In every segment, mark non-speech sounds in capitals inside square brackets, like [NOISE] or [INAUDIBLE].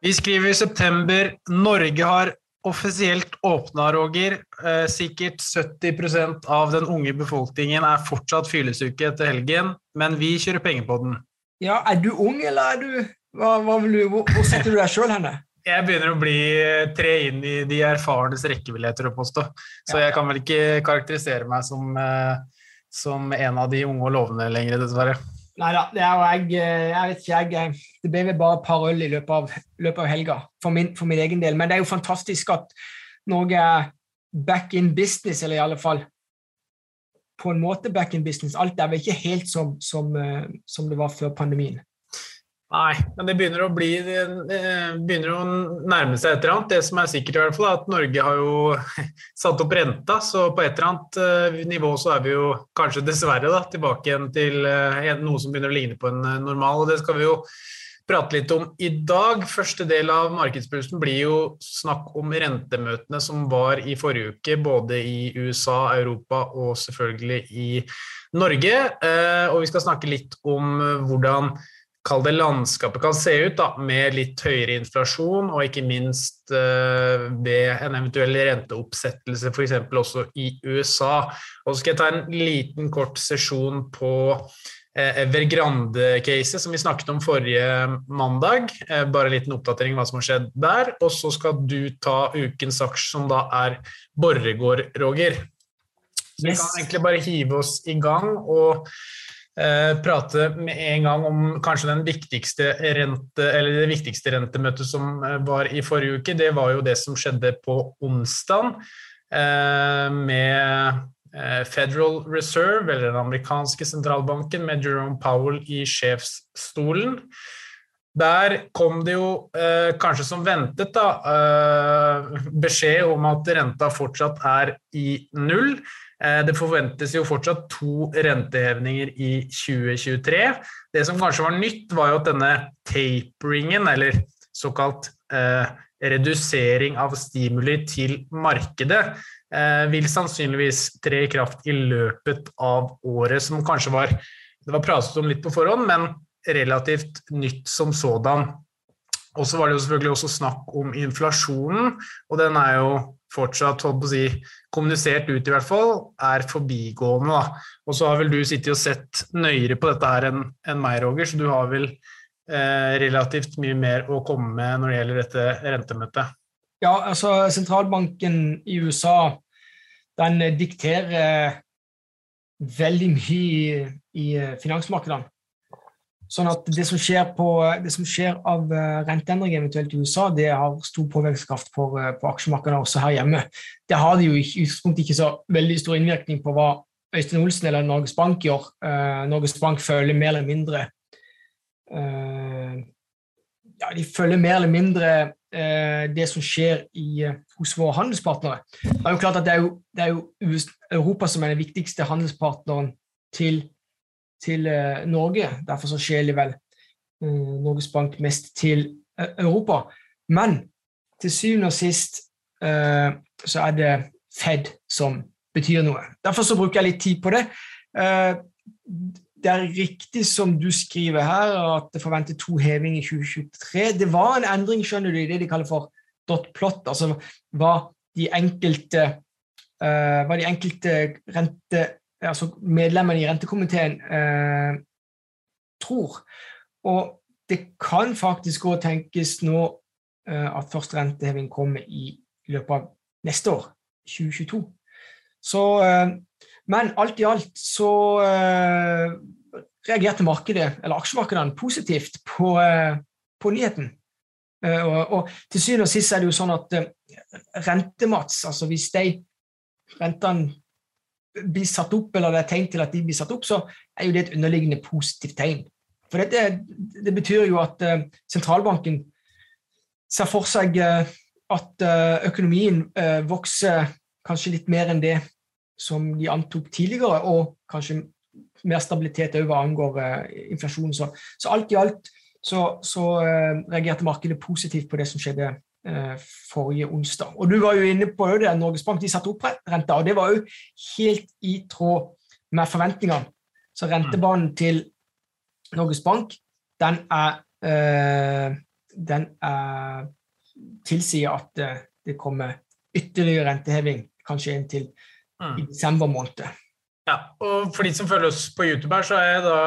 Vi skriver i september. Norge har offisielt åpna, Roger. Eh, sikkert 70% av den unge befolkningen er fortsatt fyllesyke etter helgen, men vi kjører penger på den. Ja, Er du ung, eller er du hva, hva du, hvor, hvor setter du deg sjøl henne? Jeg begynner å bli tre inn i de erfarnes rekke, vil jeg tørre å påstå. Så jeg kan vel ikke karakterisere meg som, eh, som en av de unge og lovende lenger, dessverre. Nei da, jeg eh, Jeg vet ikke, jeg eh, Det ble vel bare et par øl i løpet av, løpet av helga, for min, for min egen del. Men det er jo fantastisk at Norge er back in business, eller i alle fall på en måte back in business. Alt er vel ikke helt som, som, eh, som det var før pandemien. Nei, men det begynner å bli det begynner å nærme seg et eller annet. Det som er sikkert, i hvert fall, er at Norge har jo [LAUGHS] satt opp renta, så på et eller annet eh, nivå så er vi jo kanskje dessverre da, tilbake igjen til eh, noe som begynner å ligne på en eh, normal, og det skal vi jo prate litt om i dag. Første del av Markedspulsen blir jo snakk om rentemøtene som var i forrige uke, både i USA, Europa og selvfølgelig i Norge. Eh, Og vi skal snakke litt om eh, hvordan kall det landskapet kan se ut, da, med litt høyere inflasjon, og ikke minst uh, ved en eventuell renteoppsettelse, f.eks. også i USA. Og så skal jeg ta en liten kort sesjon på uh, Evergrande-caset som vi snakket om forrige mandag. Uh, bare en liten oppdatering hva som har skjedd der. Og så skal du ta ukens aksj, som da er Borregaard, Roger. Så vi kan egentlig bare hive oss i gang og prate med en gang om kanskje viktigste rente, det viktigste rentemøtet som eh, var i forrige uke. Det var jo det som skjedde på onsdag eh, med eh, Federal Reserve, eller den amerikanske sentralbanken, med Jerome Powell i sjefsstolen. Der kom det jo, eh, kanskje som ventet, da, eh, beskjed om at renta fortsatt er i null. Eh, Det forventes jo fortsatt to rentehevninger i 2023. Det som kanskje var nytt, var jo at denne taperingen, eller såkalt eh, redusering av stimuli til markedet, eh, vil sannsynligvis tre i kraft i løpet av året, som kanskje var Det var pratet om litt på forhånd, men relativt nytt som sådan. Og så var det jo selvfølgelig også snakk om inflasjonen, og den er jo fortsatt holdt på å si, kommunisert ut i hvert fall, er forbigående. da. Og så har vel du sittet og sett nøyere på dette her enn en meg, Roger, så du har vel eh, relativt mye mer å komme med når det gjelder dette rentemøtet. Ja, altså sentralbanken i USA den eh, dikterer veldig mye i, i eh, finansmarkedene. Sånn at det som skjer, på, det som skjer av eh, renteendringer eventuelt i USA, det har stor påvirkningskraft på, eh, på aksjemarkedene også her hjemme. Det har det jo i utgangspunktet ikke så veldig stor innvirkning på hva Øystein Olsen eller Norges Bank gjør. Eh, Norges Bank føler mer eller mindre ja, De følger mer eller mindre eh, det som skjer i, hos våre handelspartnere. Det er jo klart at det er jo, det er jo Europa som er den viktigste handelspartneren til, til eh, Norge. Derfor så skjeler vel eh, Norges Bank mest til eh, Europa. Men til syvende og sist så er det Fed som betyr noe. Derfor så bruker jeg litt tid på det. Det er riktig som du skriver her, at det forventer to heving i 2023. Det var en endring skjønner du, i det de kaller for dot plot, altså hva de enkelte, hva de enkelte rente, altså medlemmene i rentekomiteen eh, tror. Og det kan faktisk òg tenkes nå eh, at første renteheving kommer i løpet av neste år, 2022. Så eh, men alt i alt så eh, reagerte markedet, eller aksjemarkedene positivt på, eh, på nyheten. Eh, og, og til syvende og sist er det jo sånn at rentemats, altså hvis de rentene blir satt opp, eller det er tegn til at de blir satt opp, så er jo det et underliggende positivt tegn. For dette, det betyr jo at eh, sentralbanken ser for seg eh, at eh, økonomien vokser kanskje litt mer enn det som de antok tidligere, og kanskje mer stabilitet òg hva angår inflasjon. Så, så alt i alt så, så reagerte markedet positivt på det som skjedde forrige onsdag. Og du var jo inne på det, Norges Bank de satte opp renta, og det var jo helt i tråd med forventningene. Så rentebanen til Norges Bank den er eh, den er tilsier at det kommer ytterligere renteheving, kanskje inntil mm. i desember måned. Ja, og For de som følger oss på YouTube, her, så har jeg da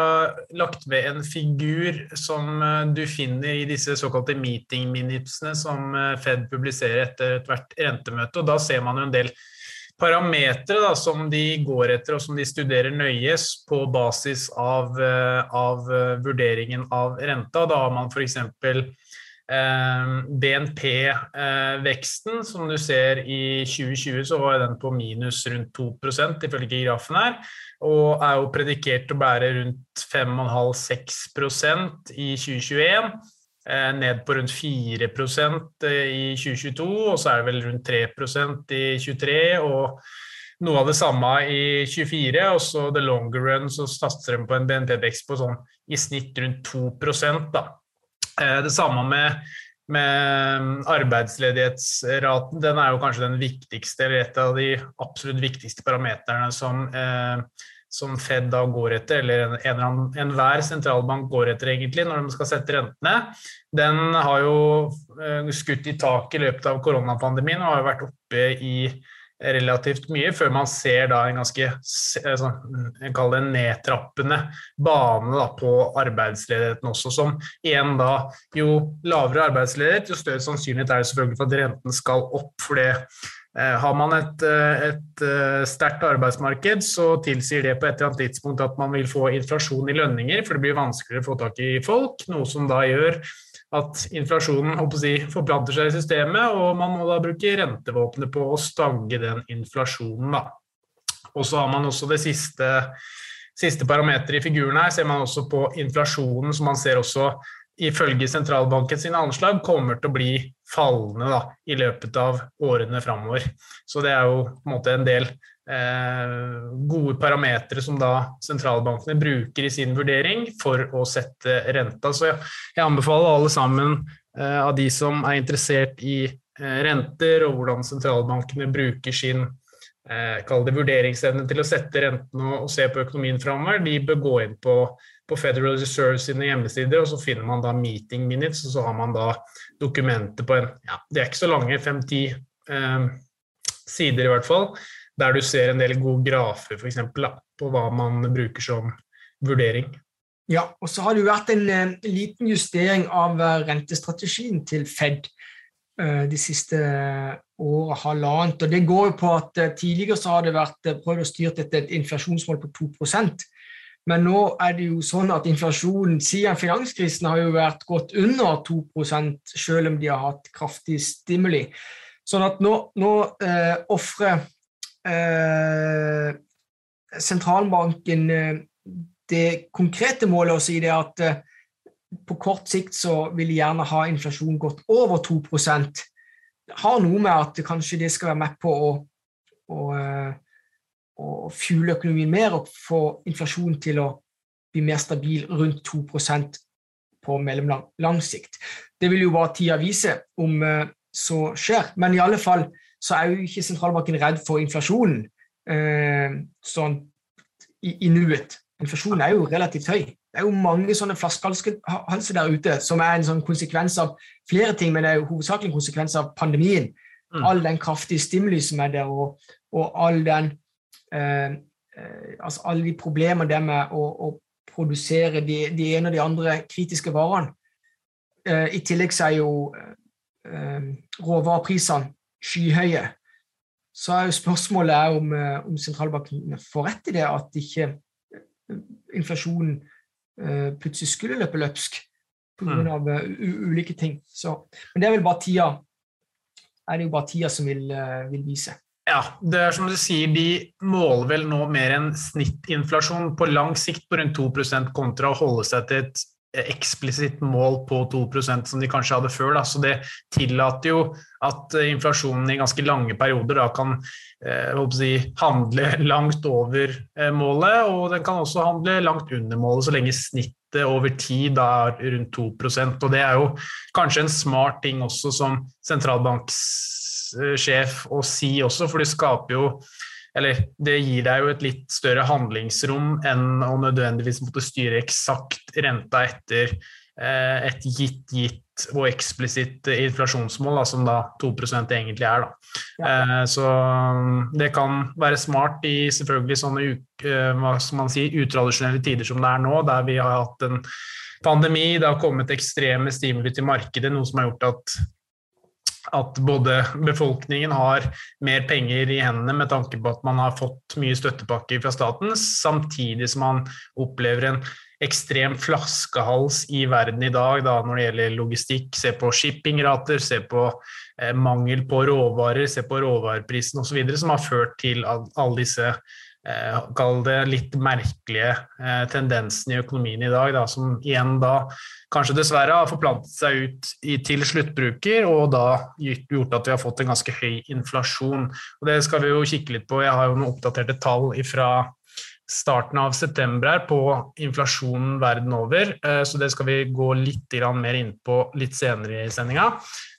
lagt ved en figur som eh, du finner i disse såkalte meeting minutesene som eh, Fed publiserer etter hvert rentemøte. og Da ser man jo en del parametere da, som de går etter og som de studerer nøyes på basis av, eh, av vurderingen av renta. Da har man f.eks. BNP-veksten, som du ser i 2020, så var den på minus rundt 2% ifølge grafen her, og er jo predikert å bære rundt 5,5-6% i 2021. Ned på rundt 4% i 2022, og så er det vel rundt 3 i 2023. og noe av det samme i 24, og så the longer run så satser de på en BNP-vekst på sånn i snitt rundt 2% da. Eh, det samme med, med arbeidsledighetsraten. Den er jo kanskje den viktigste, eller et av de absolutt viktigste parameterne som, eh, som Fed da går etter, eller enhver en, en sentralbank går etter egentlig når de skal sette rentene. Den har jo eh, skutt i taket i løpet av koronapandemien og har jo vært oppe i relativt mye, før man ser da en ganske sånn, jeg det nedtrappende bane da, på arbeidsledigheten også, som igjen da Jo lavere arbeidsledighet, jo større sannsynlighet er det selvfølgelig for at renten skal opp. for det eh, har man et, eh, et eh, sterkt arbeidsmarked, så tilsier det på et eller annet tidspunkt at man vil få inflasjon i lønninger, for det blir vanskeligere å få tak i folk, noe som da gjør at inflasjonen si, forplanter seg i systemet, og man må da bruke rentevåpenet på å stange den inflasjonen. Og så har man også det siste, siste parameteret i figuren her, ser man også på inflasjonen, som man ser også ifølge sentralbanken sine anslag kommer til å bli fallende da, i løpet av årene framover. Så det er jo på en måte en del gode parametere som da sentralbankene bruker i sin vurdering for å sette renta. Så jeg, jeg anbefaler alle sammen eh, av de som er interessert i eh, renter og hvordan sentralbankene bruker sin det vurderingsevne til å sette rentene og, og se på økonomien framover, de bør gå inn på, på Federal Reserve sine hjemmesider, og så finner man da meeting minutes, og så har man da dokumenter på en ja, De er ikke så lange, fem-ti eh, sider i hvert fall der du ser en del gode grafer for eksempel, på hva man bruker som vurdering. Ja, og så har det jo vært en, eh, liten justering av eh, rentestrategien til Fed uh, de siste året, halvannet. og Det går jo på at tidligere så har det vært prøvd å styre etter et inflasjonsmål på 2% men nå er det jo sånn at inflasjonen siden finanskrisen har jo vært gått under 2% selv om de har hatt kraftig stimuli. Sånn at nå, nå eh, ofrer eh, sentralbanken eh, det konkrete målet å si det at eh, på kort sikt så vil de gjerne ha inflasjon gått over 2 Det har noe med at kanskje det skal være med på å, å, å fuele økonomien mer og få inflasjonen til å bli mer stabil rundt 2% på mellomlang lang sikt. Det vil jo bare tida vise om så skjer. Men i alle fall så er jo ikke sentralbanken redd for inflasjonen eh, sånn i, i nuet. Inflasjonen er jo relativt høy. Det er jo mange sånne flaskehalser der ute som er en sånn konsekvens av flere ting, men det er jo hovedsakelig en konsekvens av pandemien. Mm. All den kraftige stimuli som er der, og, og all den eh, eh, altså alle de problemene der med å, å produsere de, de, ene og de andre kritiske varene. Eh, I tillegg så er jo eh, råvareprisene skyhøye, så er jo spørsmålet om, eh, om sentralbanken får rett i det, at ikke eh, inflasjonen uh, plutselig skulle løpe løpsk pga. Mm. Ulike ting. Så, men det er vel bare tida er det jo bare tida som vil, vil vise. Ja, det er som du sier, de måler vel nå mer enn snittinflasjon på lang sikt på rundt 2% kontra å holde seg til et eksplisitt mål på 2% som de kanskje hadde før. Da. Så det tillater jo at eh, inflasjonen i ganske lange perioder da kan eh, si, handle langt over eh, målet, og den kan også handle langt under målet så lenge snittet over tid er rundt 2% og Det er jo kanskje en smart ting også som sentralbanksjef å si også, for det skaper jo eller det gir deg jo et litt større handlingsrom enn å nødvendigvis måtte styre eksakt renta etter eh, et gitt, gitt og eksplisitt inflasjonsmål, da, som da 2 egentlig er. Ja. Eh, så mm, det kan være smart i selvfølgelig sånne hva skal man si, utradisjonelle tider som det er nå, der vi har hatt en pandemi, det har kommet ekstreme stimuli til markedet, noe som har gjort at at både befolkningen har mer penger i hendene med tanke på at man har fått mye støttepakker fra staten, samtidig som man opplever en ekstrem flaskehals i verden i dag da, når det gjelder logistikk. Se på shippingrater, se på eh, mangel på råvarer, se på råvareprisen osv., som har ført til alle disse kall det litt merkelige tendensen i økonomien i dag, da, som igjen da kanskje dessverre har forplantet seg ut til sluttbruker, og da gjort at vi har fått en ganske høy inflasjon. Og Det skal vi jo kikke litt på. Jeg har jo noen oppdaterte tall fra starten av september her på inflasjonen verden over, eh, så det skal vi gå litt mer inn på litt senere i sendinga.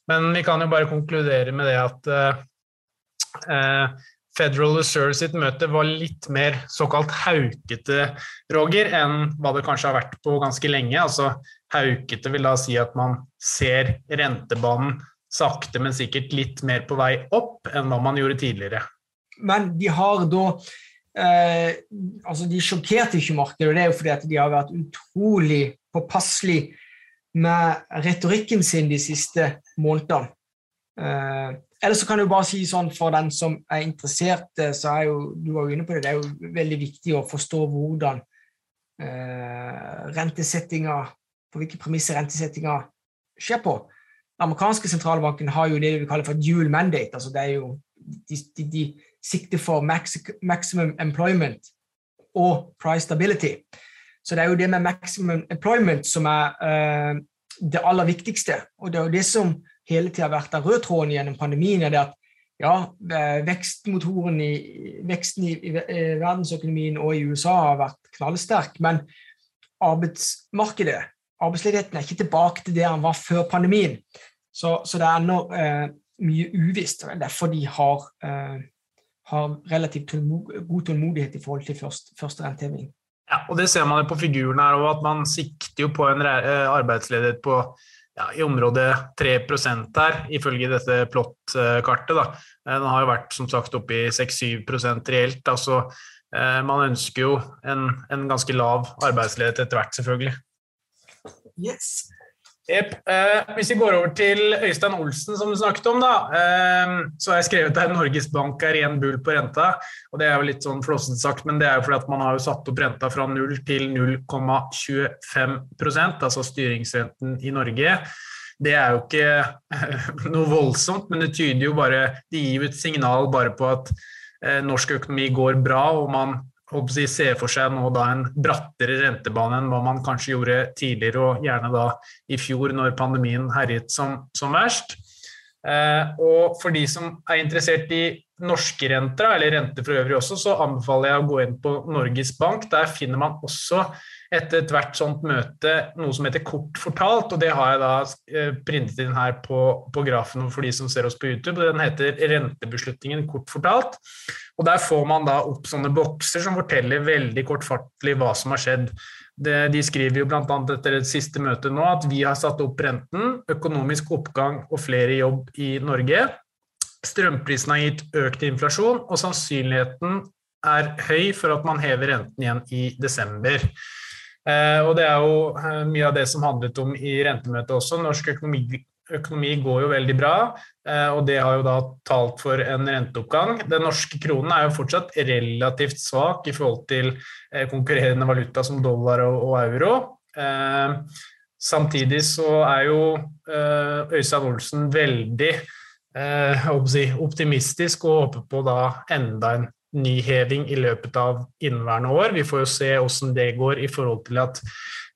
Men vi kan jo bare konkludere med det at eh, eh Federal Reserve sitt møte var litt mer såkalt haukete, Roger, enn hva det kanskje har vært på ganske lenge. Altså haukete vil da si at man ser rentebanen sakte, men sikkert litt mer på vei opp enn hva man gjorde tidligere. Men de har da eh, altså De sjokkerte ikke markedet, og det er jo fordi at de har vært utrolig påpasselige med retorikken sin de siste månedene. Eh, eller så kan du bare si sånn for den som er interessert, eh, så er jo du var jo inne på det, det er jo veldig viktig å forstå hvordan eh, rentesettinga På hvilke premisser rentesettinga skjer på. Den amerikanske sentralbanken har jo det vi kaller for dual mandate. altså det er jo De, de, de sikter for max, maximum employment og price stability. Så det er jo det med maximum employment som er eh, det aller viktigste. Og det er jo det som hele tida vært den røde tråden gjennom pandemien, er det at ja, eh, vekstmotoren i, veksten i, i, verdensøkonomien og i USA har vært knallsterk, men arbeidsmarkedet, arbeidsledigheten, er ikke tilbake til det den var før pandemien. Så, så det er ennå eh, mye uvisst. og Derfor de har, eh, har relativt god tålmodighet i forhold til først, første renteheving. Ja, og Det ser man jo på figuren her, og at man sikter jo på en eh, arbeidsledighet på ja, i området 3 her, ifølge dette plott-kartet. Eh, den har jo vært som sagt oppe i 6-7 reelt. altså Man ønsker jo en, en ganske lav arbeidsledighet etter hvert, selvfølgelig. Yes. Yep. Eh, hvis vi går over til Øystein Olsen, som du snakket om, da, eh, så har jeg skrevet der Norges Bank er ren bull på renta. og Det er jo litt sånn flåsete sagt, men det er jo fordi at man har jo satt opp renta fra 0 til 0,25% altså styringsrenten i Norge. Det er jo ikke eh, noe voldsomt, men det tyder jo bare Det gir jo et signal bare på at eh, norsk økonomi går bra, og man si, se for seg nå da en brattere rentebane enn hva man kanskje gjorde tidligere, og gjerne da i fjor når pandemien herjet som, som verst. Eh, og for de som er interessert i norske renter, eller renter for øvrig også, så anbefaler jeg å gå inn på Norges Bank. Der finner man også etter ethvert sånt møte noe som heter Kort fortalt, og det har jeg da eh, printet inn her på, på, grafen for de som ser oss på YouTube. Den heter Rentebeslutningen kort fortalt. Og Der får man da opp sånne bokser som forteller veldig kortfattelig hva som har skjedd. Det, de skriver jo bl.a. etter det siste møtet nå at vi har satt opp renten, økonomisk oppgang og flere jobb i Norge. Strømprisen har gitt økt inflasjon, og sannsynligheten er høy for at man hever renten igjen i desember. Eh, og det er jo eh, mye av det som handlet om i rentemøtet også. Norsk økonomi, økonomi går jo veldig bra, eh, og det har jo da talt for en renteoppgang. Den norske kronen er jo fortsatt relativt svak i forhold til konkurrerende valuta som dollar og, og euro. Samtidig så er jo Øystein Olsen veldig optimistisk og håper på da enda en nyheving i løpet av inneværende år. Vi får jo se hvordan det går i forhold til at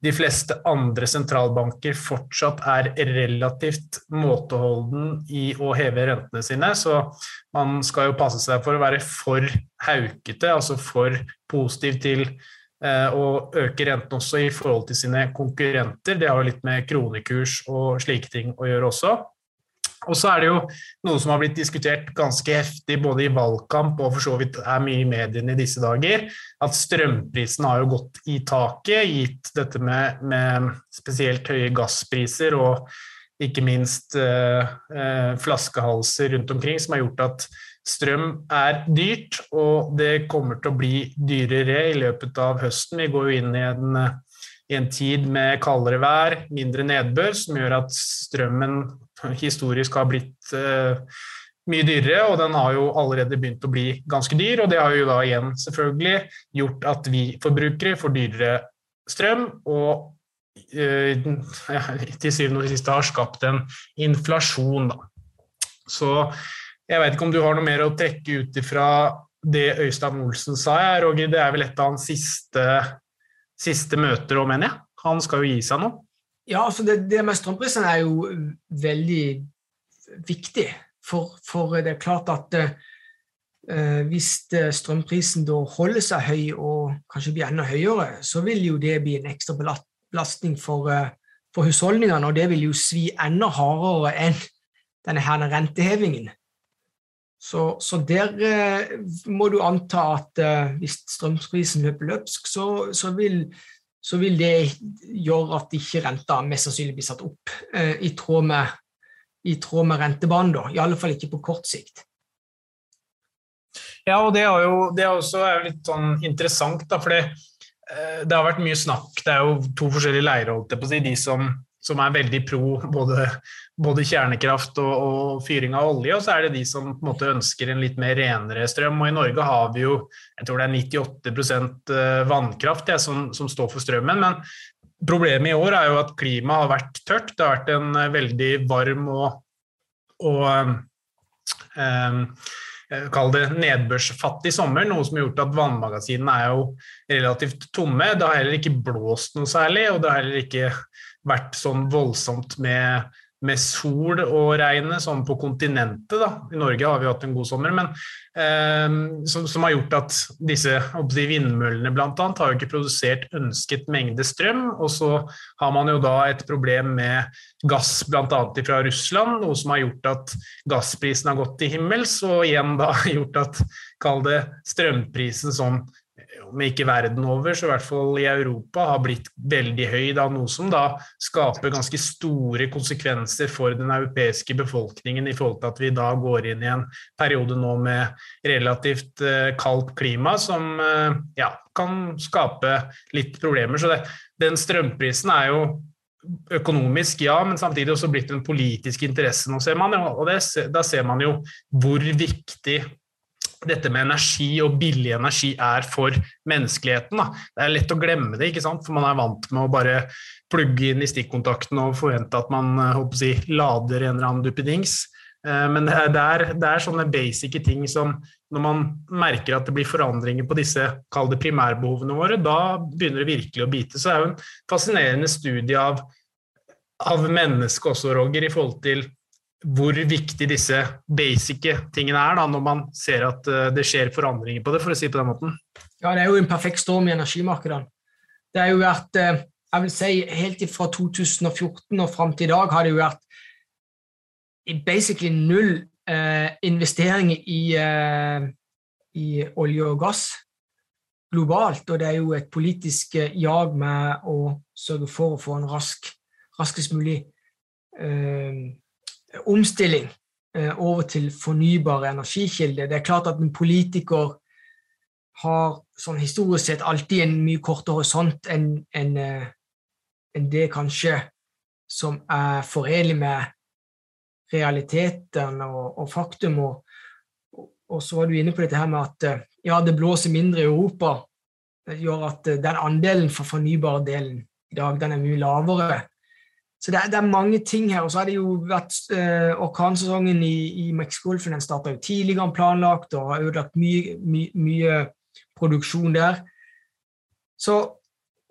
de fleste andre sentralbanker fortsatt er relativt måteholden i å heve rentene sine, så man skal jo passe seg for å være for haukete, altså for positiv til eh, å øke renten også i forhold til sine konkurrenter. Det har jo litt med kronekurs og slike ting å gjøre også. Og så er det jo noe som har blitt diskutert ganske heftig både i valgkamp og for så vidt er mye i mediene i disse dager, at strømprisen har jo gått i taket, gitt dette med, med spesielt høye gasspriser og ikke minst eh, eh, flaskehalser rundt omkring, som har gjort at strøm er dyrt, og det kommer til å bli dyrere i løpet av høsten. Vi går jo inn i en, i en tid med kaldere vær, mindre nedbør, som gjør at strømmen historisk har blitt uh, mye dyrere, og den har jo allerede begynt å bli ganske dyr. Og det har jo da igjen selvfølgelig gjort at vi forbrukere får dyrere strøm, og uh, ja, til syvende og sist har skapt en inflasjon, da. Så jeg vet ikke om du har noe mer å trekke ut ifra det Øystein Olsen sa, Roger. Det er vel et av hans siste, siste møter òg, mener jeg. Han skal jo gi seg nå. Ja, altså det, det med strømprisene er jo veldig viktig. For, for det er klart at eh, hvis strømprisen da holder seg høy og kanskje blir enda høyere, så vil jo det bli en ekstra belastning for, eh, for husholdningene, og det vil jo svi enda hardere enn denne her rentehevingen. Så, så der eh, må du anta at eh, hvis strømprisen løper løpsk, så, så vil så vil det gjøre at ikke renta mest sannsynlig blir satt opp eh, i, tråd med, i tråd med rentebanen, da. I alle fall ikke på kort sikt. Ja, og det er jo, det er også er litt sånn interessant, da, for det, eh, det, har vært mye snakk. Det er jo to forskjellige leirer, holdt jeg på å si. De som som er veldig pro både, både kjernekraft og, og, fyring av olje, og så er det de som på en måte ønsker en litt mer renere strøm. Og i Norge har vi jo jeg tror det er 98 eh, vannkraft ja, som, som, står for strømmen. Men problemet i år er jo at klimaet har vært tørt. Det har vært en eh, veldig varm og, og um, Kall det nedbørsfattig sommer, noe som har gjort at vannmagasinene er jo relativt tomme. Det har heller ikke blåst noe særlig, og det har heller ikke vært sånn voldsomt med, med sol og regnet sånn på kontinentet. Da. I Norge har vi hatt en god sommer, men eh, som, som, har gjort at disse de vindmøllene bl.a. har jo ikke produsert ønsket mengde strøm. Og så har man jo da et problem med gass bl.a. fra Russland, noe som har gjort at gassprisen har gått til himmels, og igjen da [LAUGHS] gjort at, kall det, strømprisen sånn om ikke verden over, så i hvert fall i Europa, har blitt veldig høy. Da, noe som da skaper ganske store konsekvenser for den europeiske befolkningen i forhold til at vi da går inn i en periode nå med relativt uh, kaldt klima som uh, ja, kan skape litt problemer. Så det, den strømprisen er jo økonomisk, ja, men samtidig også blitt en politisk interesse nå, ser man. Og det, da ser man jo hvor viktig dette med energi og billig energi er for menneskeligheten. Da. Det er lett å glemme det, ikke sant? for man er vant med å bare plugge inn i stikkontakten og forvente at man eh, si, lader en eller annen duppedings. Eh, men det er, det, er, det er, sånne basic ting som når man merker at det blir forandringer på disse kall primærbehovene våre, da begynner det virkelig å bite. Så det er jo en fascinerende studie av, av mennesket også, Roger, i forhold til hvor viktig disse basic tingene er, da, når man ser at uh, det skjer forandringer på det, for å si det på den måten. Ja, det er jo en perfekt storm i energimarkedene. Det er jo vært, uh, jeg vil si, helt fra 2014 og fram til i dag har det jo vært basically null eh, investeringer i, i, olje og gass globalt, og det er jo et politisk jag med å sørge for å få en rask, raskest mulig omstilling eh, over til fornybare energikilder. Det er klart at en politiker har sånn historisk sett alltid en mye kortere horisont enn en, en eh, det kanskje som er forenlig med realiteten og, og faktum. Og, og, så var du inne på dette her med at eh, ja, det blåser mindre i Europa. Det gjør at den andelen for fornybardelen i dag den er mye lavere så det er, det er, mange ting her. Og så har det jo vært eh, orkansesongen i, i Mexicogolfen. Den starta jo tidligere enn planlagt og har ødelagt mye, my, mye produksjon der. Så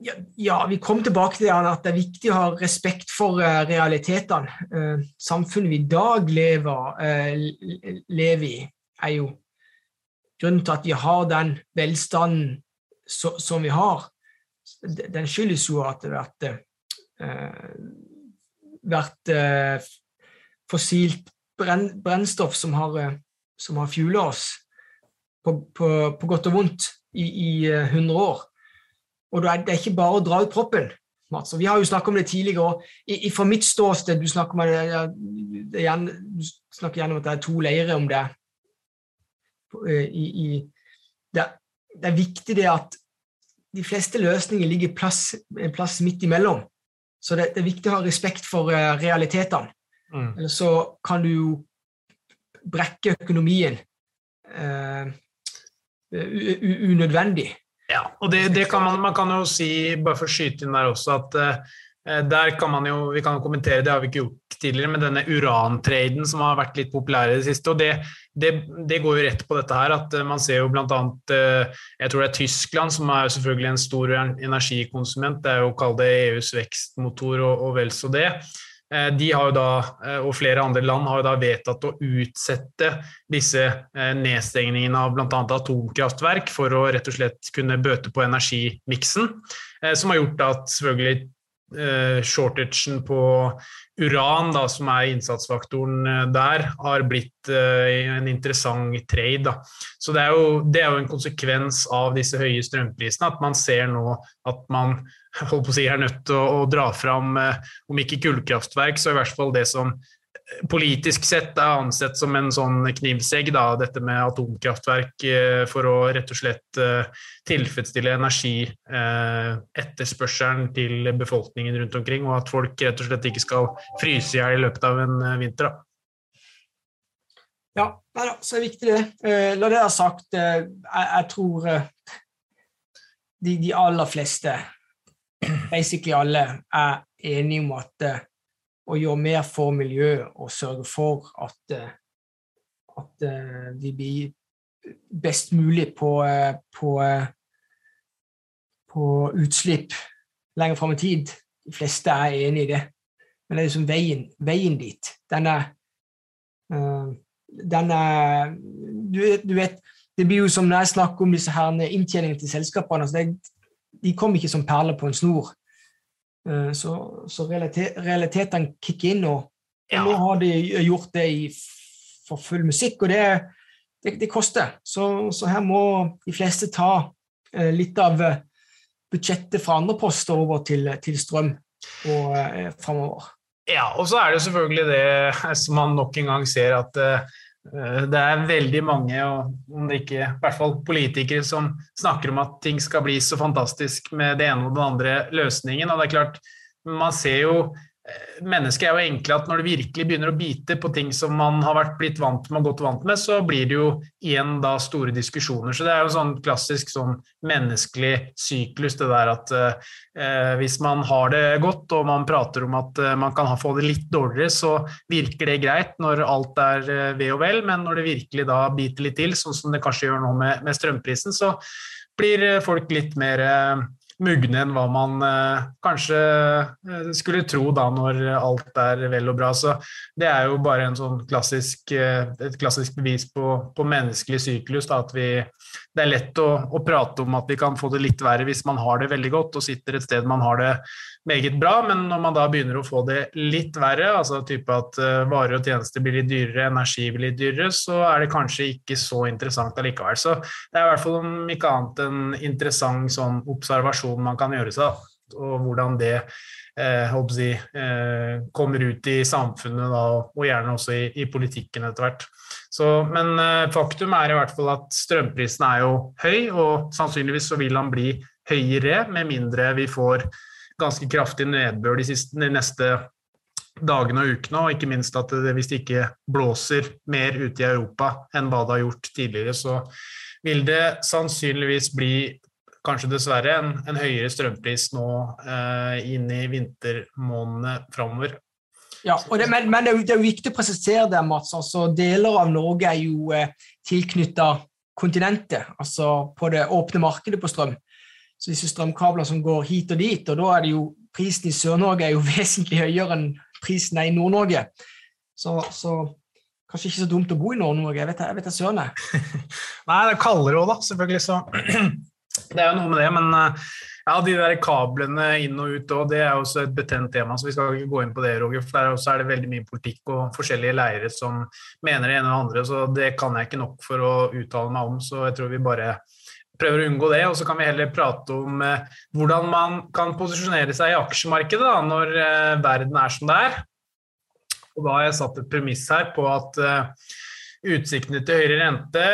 ja, ja, vi kom tilbake til at det er viktig å ha respekt for eh, realitetene. Eh, samfunnet vi i dag lever, eh, lever, i, er jo grunnen til at vi har den velstanden så, som vi har. Den skyldes jo at det har vært vært eh, fossilt brenn, brennstoff som har, eh, som har fuela oss på, på, på, godt og vondt i, i 100 år. Og det er ikke bare å dra ut proppen. Mats. Vi har jo snakket om det tidligere. I, fra mitt ståsted du snakker, om det, det, igjen, du snakker gjerne om at det er to leirer om det. I, i, det, det, er viktig det at de fleste løsninger ligger plass, en plass midt imellom. Så det, er viktig å ha respekt for uh, realitetene. Mm. Eller så kan du jo brekke økonomien uh, unødvendig. Ja, og det, det kan man, man, kan jo si, bare for å skyte inn der også, at uh, der kan man jo Vi kan jo kommentere, det har vi ikke gjort tidligere, men denne urantraden som har vært litt populær i det siste. og det, det, det går jo rett på dette her, at uh, man ser jo bl.a. Uh, jeg tror det er Tyskland, som er jo selvfølgelig en stor energikonsument. Det er jo å kalle det EUs vekstmotor og, og vel så det. Eh, de har jo da, eh, og flere andre land har jo da vedtatt å utsette disse eh, nedstengningene av bl.a. atomkraftverk for å rett og slett kunne bøte på energimiksen, som har gjort at selvfølgelig shortagen på uran, da, som er innsatsfaktoren der, har blitt en interessant trade. Da. Så det er, jo, det er jo en konsekvens av disse høye strømprisene at man ser nå at man holdt på å si, er nødt til å, å dra fram, eh, om ikke kullkraftverk, så i hvert fall det som eh, politisk sett er ansett som en sånn knivsegg, da, dette med atomkraftverk eh, for å rett og slett tilfredsstille energietterspørselen til befolkningen rundt omkring, og at folk rett og slett ikke skal fryse i hjel i løpet av en vinter. Da. Ja, nei så er det viktig det. La det være sagt, jeg tror de, de aller fleste basically alle er enige om at å gjøre mer for miljøet og sørge for at, uh, at uh, vi blir best mulig på, på, på utslipp lenger fram i tid. De fleste er enig i det. Men det er liksom veien, veien dit. Den er, den er du, du, vet, Det blir jo som når jeg snakker om disse inntjeningene til selskapene. Altså det, de kom ikke som perler på en snor. Eh, så, realitet, realitetene kicker inn, og, ja. nå har de gjort det i, for full musikk, og det, det, det koster. Så, så, her må de fleste ta eh, litt av eh, budsjettet fra andre poster over til, til strøm og eh, framover. Ja, og så er det selvfølgelig det [LAUGHS] som man nok en gang ser, at Eh, det er veldig mange, det ikke i hvert fall politikere, som snakker om at ting skal bli så fantastisk med det ene og den andre løsningen. Og det er klart, man ser jo Eh, mennesket er jo enkle at når det virkelig begynner å bite på ting som man har vært blitt vant med godt vant med, så blir det jo igjen da store diskusjoner. Så det er jo sånn klassisk sånn menneskelig syklus, det der at eh, hvis man har det godt og man prater om at eh, man kan få det litt dårligere, så virker det greit når alt er eh, ved og vel, men når det virkelig da biter litt til, sånn som det kanskje gjør nå med, med strømprisen, så blir eh, folk litt mer eh, mugne enn hva man eh, kanskje eh, skulle tro da når alt er vel og bra. Så det er jo bare sånn klassisk, eh, et klassisk bevis på, på menneskelig syklus. Da, at vi, det er lett å, å, prate om at vi kan få det litt verre hvis man har det veldig godt og sitter et sted man har det meget bra, men når man da begynner å få det litt verre, altså type at varer og tjenester blir litt dyrere, energi blir litt dyrere, så er det kanskje ikke så interessant allikevel. Så det er i hvert fall om ikke annet en interessant sånn observasjon man kan gjøre seg, og hvordan det eh, si, eh, kommer ut i samfunnet, da, og gjerne også i, i politikken etter hvert. Så, men eh, faktum er i hvert fall at strømprisen er jo høy, og sannsynligvis så vil han bli høyere, med mindre vi får ganske kraftig nedbør de, siste, de neste dagene og ukene, og ikke minst at det, hvis det ikke blåser mer ute i Europa enn hva det har gjort tidligere, så vil det sannsynligvis bli kanskje dessverre en, en høyere strømpris nå eh, inn i vintermånedene framover. Ja, det, men, men det, er jo, det, er jo, viktig å presisere det, Mats. Altså, deler av Norge er jo eh, tilknytta kontinentet, altså på det åpne markedet på strøm. Så disse strømkablene som går hit og dit, og da er det jo prisen i Sør-Norge er jo [LAUGHS] vesentlig høyere enn prisen er i Nord-Norge. Så, så, kanskje ikke så dumt å bo i Nord-Norge. Jeg vet jeg vet søren. [LAUGHS] Nei, det er kaldere òg, da, selvfølgelig. Så [CLEARS THROAT] det er jo noe med det, men Ja, de der kablene inn og ut òg, det er også et betent tema, så vi skal ikke gå inn på det, Roger. For der også er det veldig mye politikk og forskjellige leirer som mener det ene og det andre, så det kan jeg ikke nok for å uttale meg om. Så jeg tror vi bare prøver å unngå det, og så kan vi heller prate om eh, hvordan man kan posisjonere seg i aksjemarkedet da, når eh, verden er som det er. Og da har jeg satt et premiss her på at eh, utsiktene til høyere rente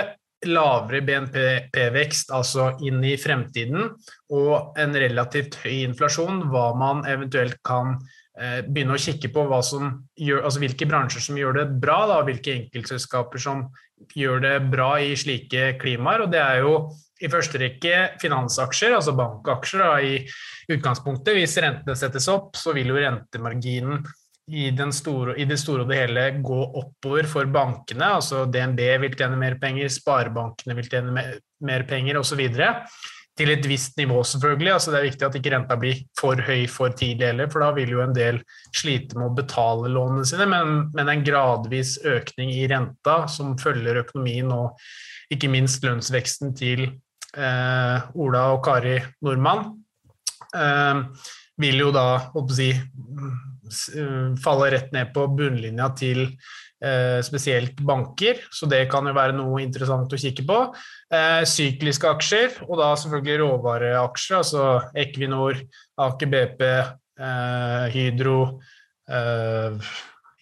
lavere BNP-vekst, altså inn i fremtiden, og en relativt høy inflasjon, hva man eventuelt kan eh, begynne å kikke på gjør, altså hvilke bransjer som gjør det bra, da, hvilke enkeltselskaper som gjør det bra i slike klimaer. og Det er jo i første rekke finansaksjer, altså bankaksjer da, i utgangspunktet. Hvis rentene settes opp, så vil jo rentemarginen i, store, i, det store og det hele gå oppover for bankene. altså DNB vil tjene mer penger, sparebankene vil tjene mer, mer penger osv. Til et visst nivå, selvfølgelig. altså Det er viktig at ikke renta blir for høy for tidlig heller, for da vil jo en del slite med å betale lånene sine. Men, men en gradvis økning i renta som følger økonomien og ikke minst lønnsveksten til Ola og Kari Nordmann, eh, vil jo da, si, Eh, rett ned på bunnlinja til eh, spesielt banker, så det kan jo være noe interessant å kikke på. Eh, sykliske aksjer, og da selvfølgelig råvareaksjer, altså Equinor, Aker BP, Hydro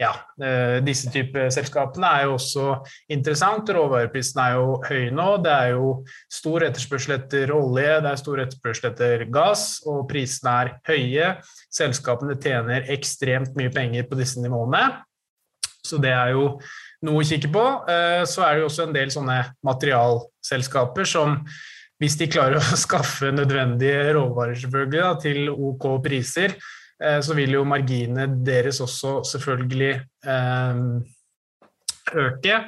ja, disse typer selskapene er jo også interessant. Råvareprisen er jo høy nå. Det er jo stor etterspørsel etter olje, det er stor etterspørsel etter gass, og prisene er høye. Selskapene tjener ekstremt mye penger på disse nivåene, så det er jo noe å kikke på. Eh, så er det jo også en del sånne materialselskaper som hvis de klarer å [LAUGHS] skaffe nødvendige råvarer selvfølgelig da, til OK priser, Eh, så vil jo marginene deres også selvfølgelig eh, øke.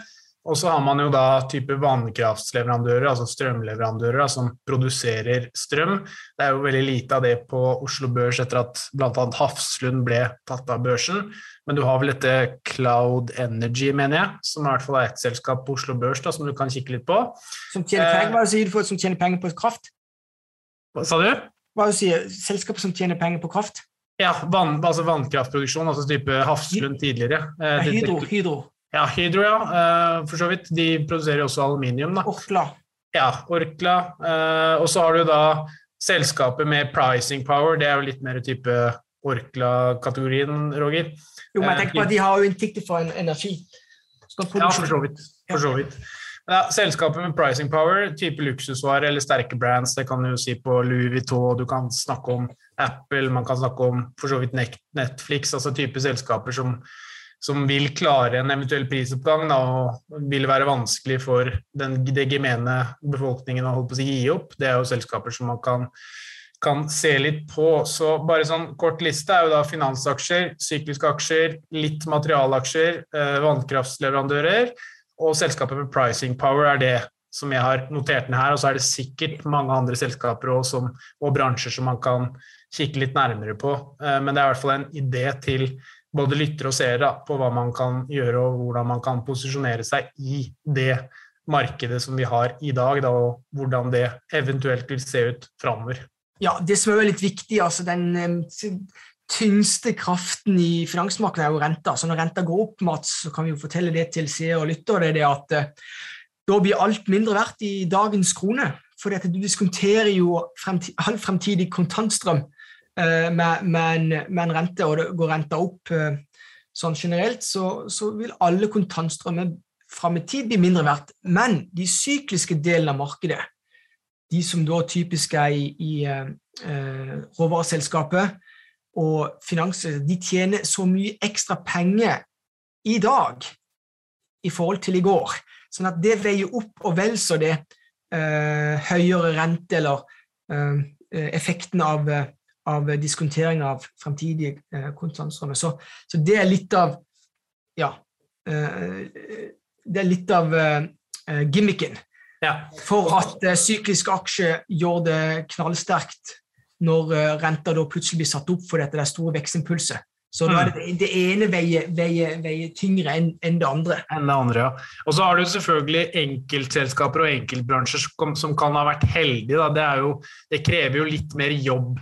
Og så har man jo da type vannkraftsleverandører, altså strømleverandører, som produserer strøm. Det er jo veldig lite av det på Oslo Børs etter at bl.a. Hafslund ble tatt av børsen. Men du har vel dette Cloud Energy, mener jeg, som i hvert fall er ett selskap på Oslo Børs da, som du kan kikke litt på. Som tjener penger, hva sier du for som tjener penger på kraft? Hva sa du? Hva sier Selskap som tjener penger på kraft? Ja, vann, altså vannkraftproduksjon, altså type Hafslund tidligere. Eh, ja, hydro, hydro. Ja, Hydro, ja. Eh, for så vidt. De produserer også aluminium. da. Orkla. Ja, Orkla. Eh, og så har du da selskapet med pricing power, det er jo litt mer type Orkla-kategorien, Roger. Jo, men tenker på at de har jo inntekter for en energi. Ja, for så vidt. For så vidt. Ja, selskaper med pricing power, type luksusvarer eller sterke brands, det kan du jo si på Louis Vuitton, du kan snakke om Apple, man kan snakke om for så vidt Netflix, altså type selskaper som, som vil klare en eventuell prisoppgang da, og vil være vanskelig for den, det gemene befolkningen å holde på å gi opp. Det er jo selskaper som man kan, kan se litt på. Så bare sånn kort liste er jo da finansaksjer, sykliske aksjer, litt materialaksjer, eh, vannkraftsleverandører og selskapet med pricing power er det som jeg har notert ned her. Og så er det sikkert mange andre selskaper og, som, og bransjer som man kan kikke litt nærmere på. Eh, men det er i hvert fall en idé til både lyttere og seere på hva man kan gjøre, og hvordan man kan posisjonere seg i det markedet som vi har i dag, da, og hvordan det eventuelt vil se ut framover. Ja, det som er litt viktig, altså den eh, tyngste kraften i finansmarkedet er jo renta. Så når renta går opp, Mats, så kan vi jo fortelle det til seere og lyttere, det er at eh, da blir alt mindre verdt i dagens krone. For du diskonterer jo fremtid, fremtidig kontantstrøm Eh, med, med, en rente, og det går renta opp eh, sånn generelt, så, så vil alle kontantstrømmer fram i tid bli mindre verdt. Men de sykliske delene av markedet, de som da typisk er i, i eh, råvareselskapet og finans, de tjener så mye ekstra penger i dag i forhold til i går. Sånn at det veier opp og vel så det eh, høyere rente eller eh, effekten av av diskontering av fremtidige eh, kontantstrømmer. Så, så, det er litt av ja, eh, det er litt av eh, gimmicken ja. for at eh, syklisk aksje gjør det knallsterkt når eh, renta da plutselig blir satt opp fordi det er store vekstimpulser. Så da er det, det ene veier, veier, veier tyngre enn enn det andre. enn det andre, ja. Og så har du selvfølgelig enkeltselskaper og enkeltbransjer som, som kan ha vært heldige. Da. Det, jo, det krever jo litt mer jobb.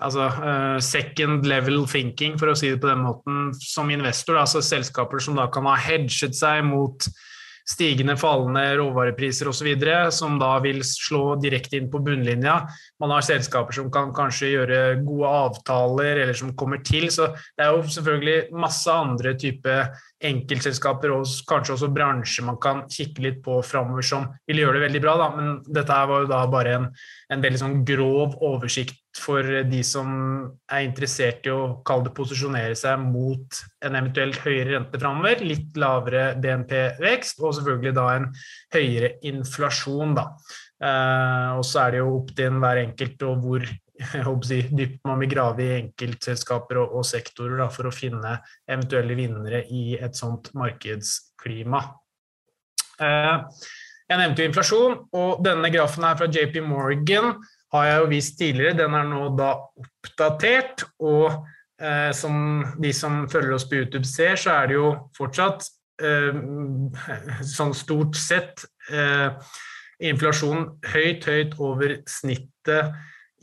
Altså uh, second level thinking, for å si det på den måten, som investor. Da. Altså selskaper som da kan ha hedget seg mot stigende, fallende råvarepriser osv., som da vil slå direkte inn på bunnlinja. Man har selskaper som kan kanskje gjøre gode avtaler, eller som kommer til. Så det er jo selvfølgelig masse andre typer enkeltselskaper og kanskje også bransjer man kan kikke litt på framover som vil gjøre det veldig bra. Da. Men dette var jo da bare en, en veldig sånn grov oversikt for de som er interessert i å kalle det posisjonere seg mot en eventuelt høyere rente framover, litt lavere BNP-vekst og selvfølgelig da en høyere inflasjon. Da. Eh, og så er det jo opp til hver enkelt og hvor si, dypt man vil grave i enkeltselskaper og, og sektorer da, for å finne eventuelle vinnere i et sånt markedsklima. Eh, jeg nevnte jo inflasjon, og denne grafen er fra JP Morgan har jeg jo vist tidligere. Den er nå da oppdatert, og eh, som de som følger oss på YouTube ser, så er det jo fortsatt eh, sånn stort sett eh, inflasjon høyt, høyt over snittet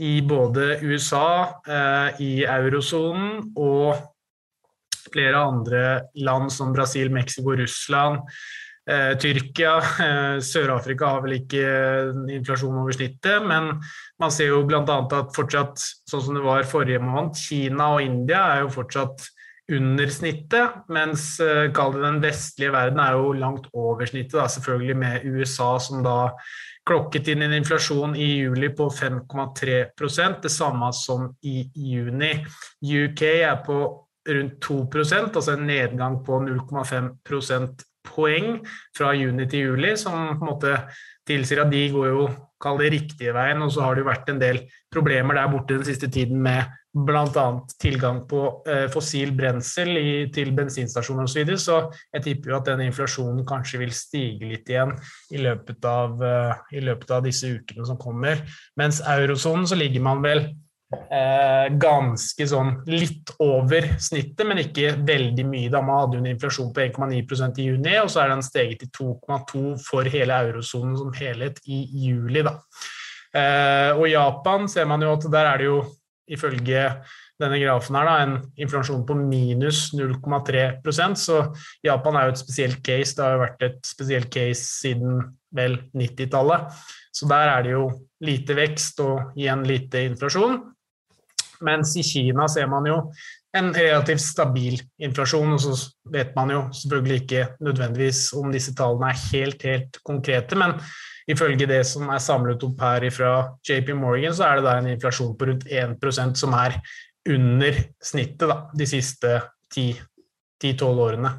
i både USA, eh, i eurosonen og flere andre land som Brasil, Mexico, Russland. Eh, Tyrkia, eh, Sør-Afrika har vel ikke inflasjon over snittet, men man ser jo bl.a. at fortsatt, sånn som det var forrige måned, Kina og India er jo fortsatt under snittet, mens eh, den vestlige verden er jo langt over snittet, da, selvfølgelig med USA som da klokket inn en inflasjon i juli på 5,3 det samme som i juni. UK er på rundt 2% altså en nedgang på 0,5% poeng fra juni til juli, som på en måte tilsier at de går jo kall det riktige veien. Og så har det jo vært en del problemer der borte den siste tiden med bl.a. tilgang på eh, fossil brensel i, til bensinstasjoner osv. Så, videre. så jeg tipper jo at den inflasjonen kanskje vil stige litt igjen i løpet av, eh, i løpet av disse ukene som kommer. Mens eurosonen så ligger man vel eh, ganske sånn litt over snittet, men ikke veldig mye. Da man hadde jo en inflasjon på 1,9% i juni, og så er den steget til 2,2 for hele eurosonen som helhet i juli. Da. Eh, og Japan ser man jo at der er det jo ifølge denne grafen her da, en inflasjon på minus 0,3% så Japan er jo et spesielt case. Det har jo vært et spesielt case siden vel 90-tallet. Så der er det jo lite vekst og igjen lite inflasjon. Mens i Kina ser man jo en relativt stabil inflasjon, og så vet man jo selvfølgelig ikke nødvendigvis om disse tallene er helt, helt konkrete, men ifølge det som er samlet opp her fra JP Morgan, så er det da en inflasjon på rundt 1% som er under snittet da, de siste 10-12 årene.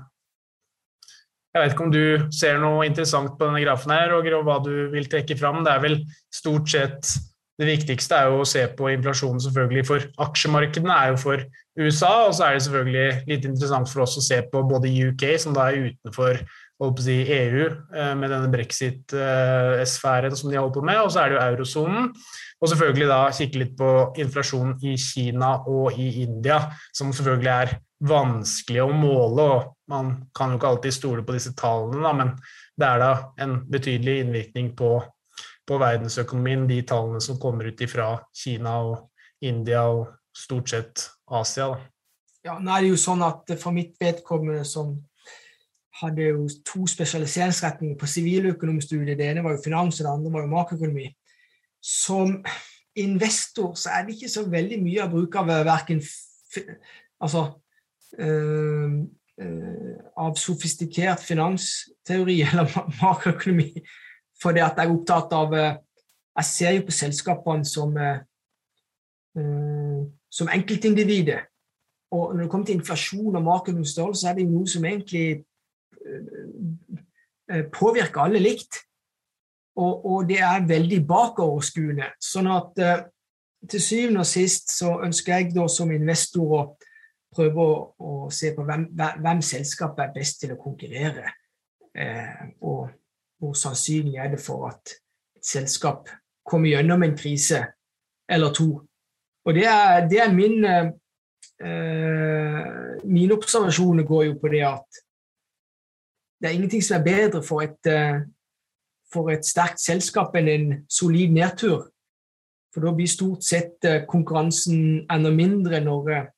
Jeg vet ikke om du ser noe interessant på denne grafen her, Roger, og hva du vil trekke fram. Det er vel stort sett det viktigste er jo å se på inflasjonen selvfølgelig for aksjemarkedene, er jo for USA. Og så er det selvfølgelig litt interessant for oss å se på både UK, som da er utenfor si, EU, eh, med denne brexit-sfæren som de holder på med, og så er det jo eurosonen. Og selvfølgelig da kikke litt på inflasjonen i Kina og i India, som selvfølgelig er vanskelig å måle. og Man kan jo ikke alltid stole på disse tallene, da, men det er da en betydelig innvirkning på på verdensøkonomien, de tallene som kommer ut fra Kina og India og stort sett Asia. Da. Ja, nå er det jo sånn at For mitt vedkommende som hadde jo to spesialiseringsretninger på siviløkonomstudiet, det ene var jo finans, og det andre var jo makroøkonomi. Som investor så er det ikke så veldig mye å bruke av verken altså, øh, øh, av sofistikert finansteori [LAUGHS] eller makroøkonomi fordi at jeg er opptatt av eh, Jeg ser jo på selskapene som, uh, som enkeltindivider. Og når det kommer til inflasjon og markedets størrelse, så er det jo noe som egentlig påvirker alle likt. Og, og, det er veldig bakoverskuende. Sånn at til syvende og sist så ønsker jeg da som investor å prøve å, å se på hvem, hvem selskapet er best til å konkurrere. og hvor sannsynlig er det for at et selskap kommer gjennom en krise eller to. Og Det er, det er min, eh, eh, Mine observasjoner går jo på det at det er ingenting som er bedre for et, eh, for et sterkt selskap enn en solid nedtur. For da blir stort sett eh, konkurransen enda mindre når,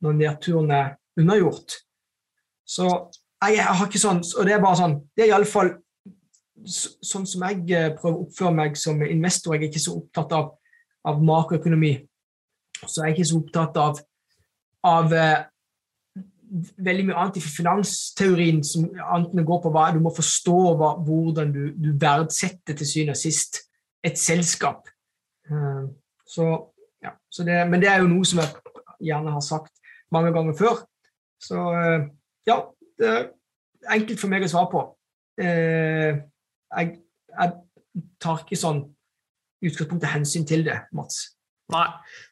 når nedturen er unnagjort. Så jeg, jeg har ikke sånn Og det er bare sånn Det er iallfall sånn som jeg prøver å oppføre meg som investor. Jeg er ikke så opptatt av, av makroøkonomi. Så jeg er ikke så opptatt av, av veldig mye annet i finansteorien som enten går på hva du må forstå hva, hvordan du, du, verdsetter til syvende og sist et selskap. Uh, så, ja, så det, men det er jo noe som jeg gjerne har sagt mange ganger før. Så uh, ja, det er enkelt for meg å svare på. Uh, jeg, jeg, tar ikke sånn utgangspunktet hensyn til det, Mats. Nei,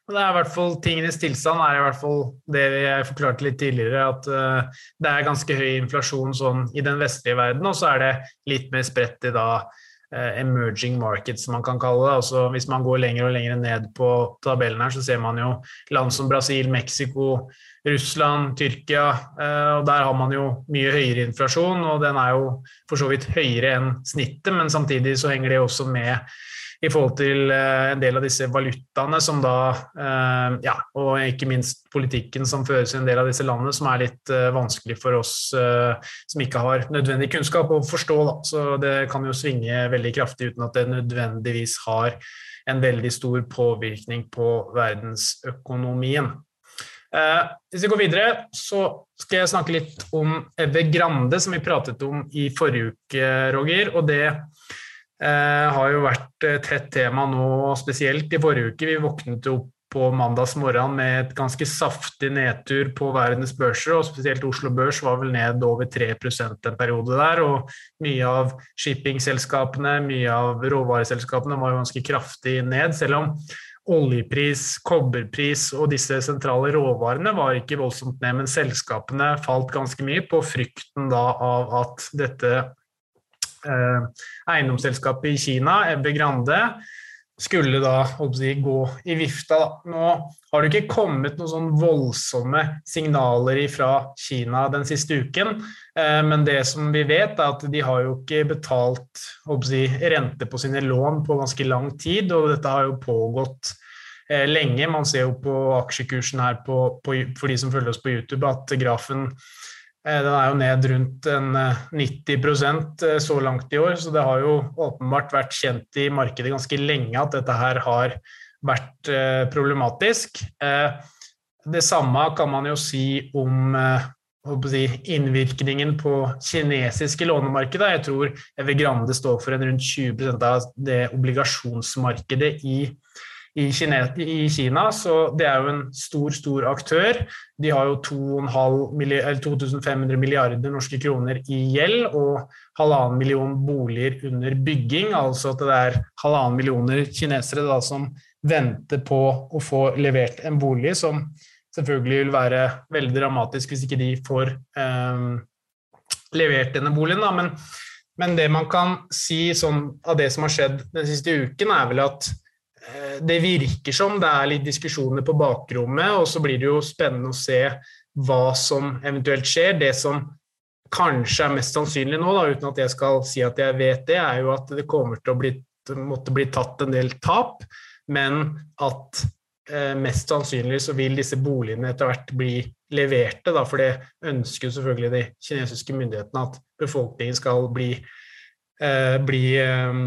men det er i hvert fall tingenes tilstand er i hvert fall det jeg forklarte litt tidligere, at uh, det er ganske høy inflasjon sånn i den vestlige verden, og så er det litt mer spredt i da uh, emerging markets, som man kan kalle det. Altså, hvis man går lenger og lenger ned på tabellen her, så ser man jo land som Brasil, Mexico, Russland, Tyrkia, uh, og der har man jo mye høyere inflasjon, og den er jo for så vidt høyere enn snittet, men samtidig så henger det også med i forhold til eh, en del av disse valutaene som da eh, Ja, og ikke minst politikken som føres i en del av disse landene, som er litt eh, vanskelig for oss som ikke har nødvendig kunnskap å forstå. Da. Så det kan jo svinge veldig kraftig uten at det nødvendigvis har en veldig stor påvirkning på verdensøkonomien. Hvis vi går videre, så skal jeg snakke litt om Eve Grande, som vi pratet om i forrige uke, Roger. og det eh, har jo vært et hett tema nå, spesielt i forrige uke. Vi våknet opp på mandags morgen med et ganske saftig nedtur på verdens børser, og spesielt Oslo Børs var vel ned over 3% en periode der. Og mye av shippingselskapene, mye av råvareselskapene var jo ganske kraftig ned, selv om oljepris, kobberpris og disse sentrale råvarene var ikke voldsomt ned, men selskapene falt ganske mye på frykten da av at dette Eh, eiendomsselskapet i Kina, Ebbe Grande, skulle da si, gå i vifta. Da. Nå har det ikke kommet noen sånn voldsomme signaler fra Kina den siste uken, men det som vi vet, er at de har jo ikke betalt si, rente på sine lån på ganske lang tid, og dette har jo pågått eh, lenge. Man ser jo på aksjekursen her på, på, for de som følger oss på YouTube, at grafen Eh, den er jo ned rundt 90 eh, eh, så langt i år, så det har jo åpenbart vært kjent i markedet ganske lenge at dette her har vært problematisk. Det samme kan man jo si om innvirkningen på kinesiske lånemarkedet. Jeg tror Evergrande står for en rundt 20 av det obligasjonsmarkedet i i Kina, i Kina, så det er jo en stor, stor aktør. De har jo 2500 milliarder norske kroner i gjeld og halvannen million boliger under bygging. Altså at det er halvannen millioner kinesere da, som venter på å få levert en bolig, som selvfølgelig vil være veldig dramatisk hvis ikke de får eh, levert denne boligen. Da. Men, men, det man kan si sånn, av det som har skjedd den siste uken, er vel at Eh, det virker som det er litt diskusjoner på bakrommet, og så blir det jo spennende å se hva som eventuelt skjer. Det som kanskje er mest sannsynlig nå, da, uten at jeg skal si at jeg vet det, er jo at det kommer til å bli, måtte bli tatt en del tap, men at mest sannsynlig så vil disse boligene etter hvert bli leverte, da, for det ønsker selvfølgelig de kinesiske myndighetene at befolkningen skal bli, eh, bli eh,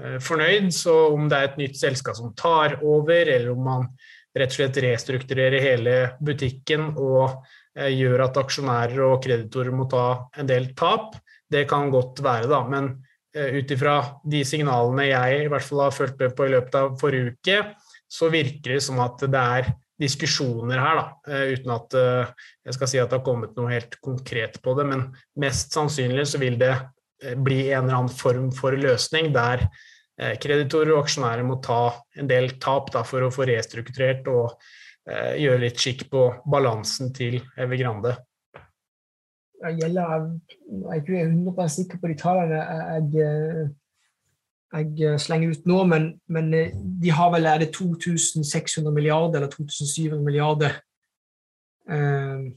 Eh, fornøyd. Så om det er et nytt selskap som tar over, eller om man rett og slett restrukturerer hele butikken og eh, gjør at aksjonærer og kreditorer må ta en del tap, det kan godt være, da. Men uh, ut ifra de signalene jeg i hvert fall har fulgt med på i løpet av forrige uke, så virker det som at det er diskusjoner her, da, uten at jeg skal si at det har kommet noe helt konkret på det. Men mest sannsynlig så vil det Eh, bli en eller annen form for løsning der eh, kreditorer og aksjonærer må ta en del tap da, for å få restrukturert og eh, gjøre litt skikk på balansen til Evergrande. Jeg, gjelder, jeg er ikke 100 sikker på de tallene jeg, jeg, jeg slenger ut nå, men, men, de har vel er det 2600 milliarder eller 2700 milliarder Uh,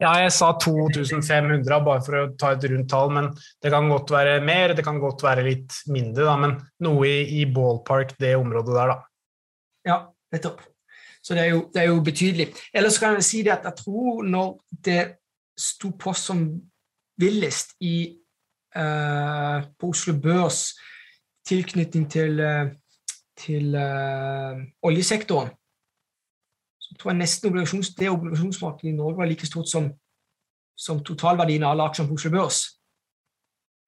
ja, jeg sa 2500 bare for å ta et rundt tall, men det kan godt være mer, det kan godt være litt mindre, da, men noe i, i ballpark, det området der, da. Ja, nettopp. Så det er, jo, det er jo betydelig. Ellers kan jeg si det at jeg tror når det sto på som villest i, på Oslo Børs tilknytning til, uh, til uh, oljesektoren, så tror jeg nesten obligasjons, det obligasjonsmarkedet i Norge var like stort som, som totalverdien av alle aksjene på Oslo Børs.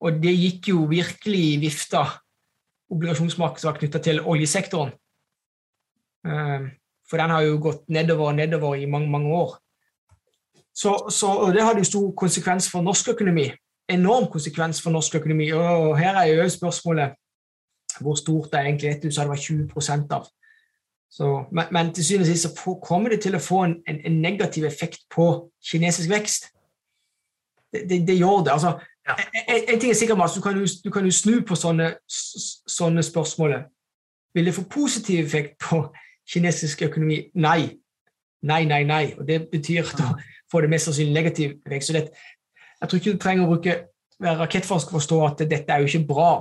Og det gikk jo virkelig i vifta, obligasjonsmarkedet som var knytta til oljesektoren. For den har jo gått nedover og nedover i mange, mange år. Så, så, det hadde jo stor konsekvens for norsk økonomi. Enorm konsekvens for norsk økonomi. Og her er jo spørsmålet hvor stort det er egentlig du sa det var 20 av. Så, men, men, til syvende og sist så kommer det til å få en, en, en negativ effekt på kinesisk vekst. Det, det, det gjør det. Altså, ja. en, en, ting er sikkert, Mats, du kan, du kan jo snu på sånne, sånne spørsmål. Vil det få positiv effekt på kinesisk økonomi? Nei. Nei, nei, nei. Og det betyr da får det mest sannsynlig negativ vekst. Så det, jeg tror ikke du trenger å bruke, være rakettforsker forstå at dette er jo ikke bra.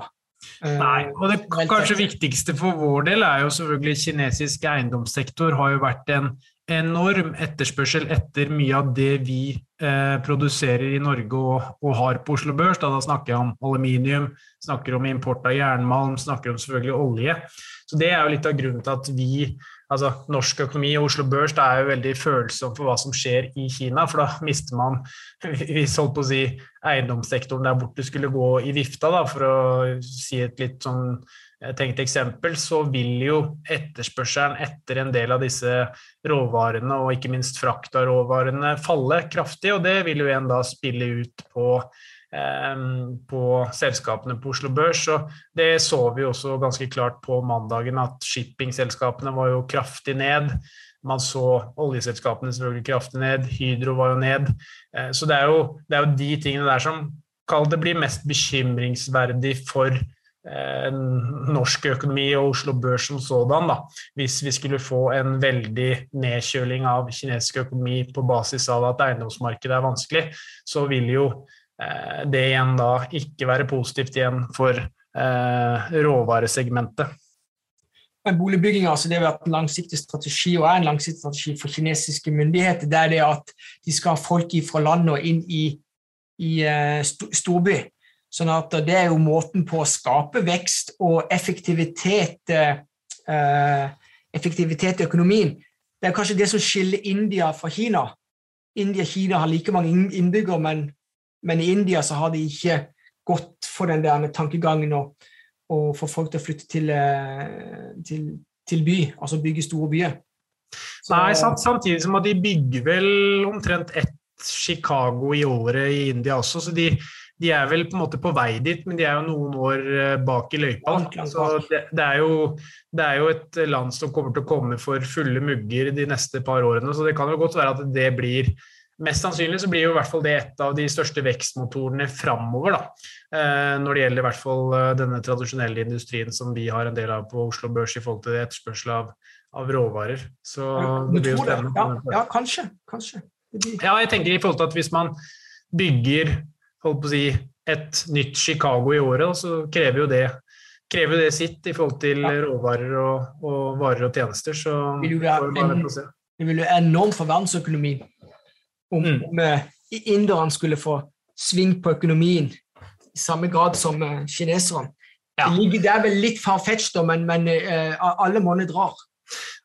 Nei, og det kanskje viktigste for vår del er jo selvfølgelig kinesisk eiendomssektor har jo vært en enorm etterspørsel etter mye av det vi eh, produserer i Norge og, og, har på Oslo Børs. Da, da snakker jeg om aluminium, snakker om import av jernmalm, snakker om selvfølgelig olje. Så Det er jo litt av grunnen til at vi altså Norsk økonomi og Oslo Børs er jo veldig følsom for hva som skjer i Kina. For da mister man, [LAUGHS] hvis holdt på å si, eiendomssektoren der borte skulle gå i vifta, da, for å si et litt sånn tenkt eksempel, så vil jo etterspørselen etter en del av disse råvarene, og ikke minst frakt av råvarene, falle kraftig. Og det vil jo igjen da spille ut på på selskapene på Oslo Børs. og Det så vi også ganske klart på mandagen, at shippingselskapene var jo kraftig ned. Man så oljeselskapene selvfølgelig kraftig ned, Hydro var jo ned. Eh, så det er jo, det er jo de tingene der som kall det blir mest bekymringsverdig for eh, norsk økonomi og Oslo Børs som sådan. Da. Hvis vi skulle få en veldig nedkjøling av kinesisk økonomi på basis av at eiendomsmarkedet er vanskelig, så vil jo det igjen da ikke være positivt igjen for eh, råvaresegmentet. Men boligbygging altså det har vært en langsiktig strategi og er en langsiktig strategi for kinesiske myndigheter. Det er det at de skal ha folk fra landet og inn i, i uh, storby. Sånn at Det er jo måten på å skape vekst og effektivitet, effektivitet i økonomien. Det er kanskje det som skiller India fra Kina. India og Kina har like mange innbyggere, men men i India så har de ikke gått for den der med tankegangen å, få folk til å flytte til, eh, til, til by, altså bygge store byer. Så, Nei, samtidig som at de bygger vel omtrent ett Chicago i året i India også, så de, de, er vel på en måte på vei dit, men de er jo noen år eh, bak i løypa. Så det, det, er jo, det, er jo, et land som kommer til å komme for fulle mugger de neste par årene, så det kan jo godt være at det blir Mest sannsynlig så blir jo i hvert fall det et av de største vekstmotorene framover, eh, når det gjelder i hvert fall eh, denne tradisjonelle industrien som vi har en del av på Oslo Børs i forhold til etterspørsel av, av råvarer. Så det blir jo spennende. Ja, ja, kanskje. kanskje. Ja, jeg tenker i forhold til at hvis man bygger holdt på å si, et nytt Chicago i året, så krever jo det krever det sitt i forhold til ja. råvarer og, og, varer og tjenester. Så det vil jo være, det vil jo enormt for verdensøkonomien om, mm. om uh, inderne skulle få sving på økonomien i samme grad som uh, kineserne. Ja. Det, er vel litt farfetched, men, men uh, alle monner drar.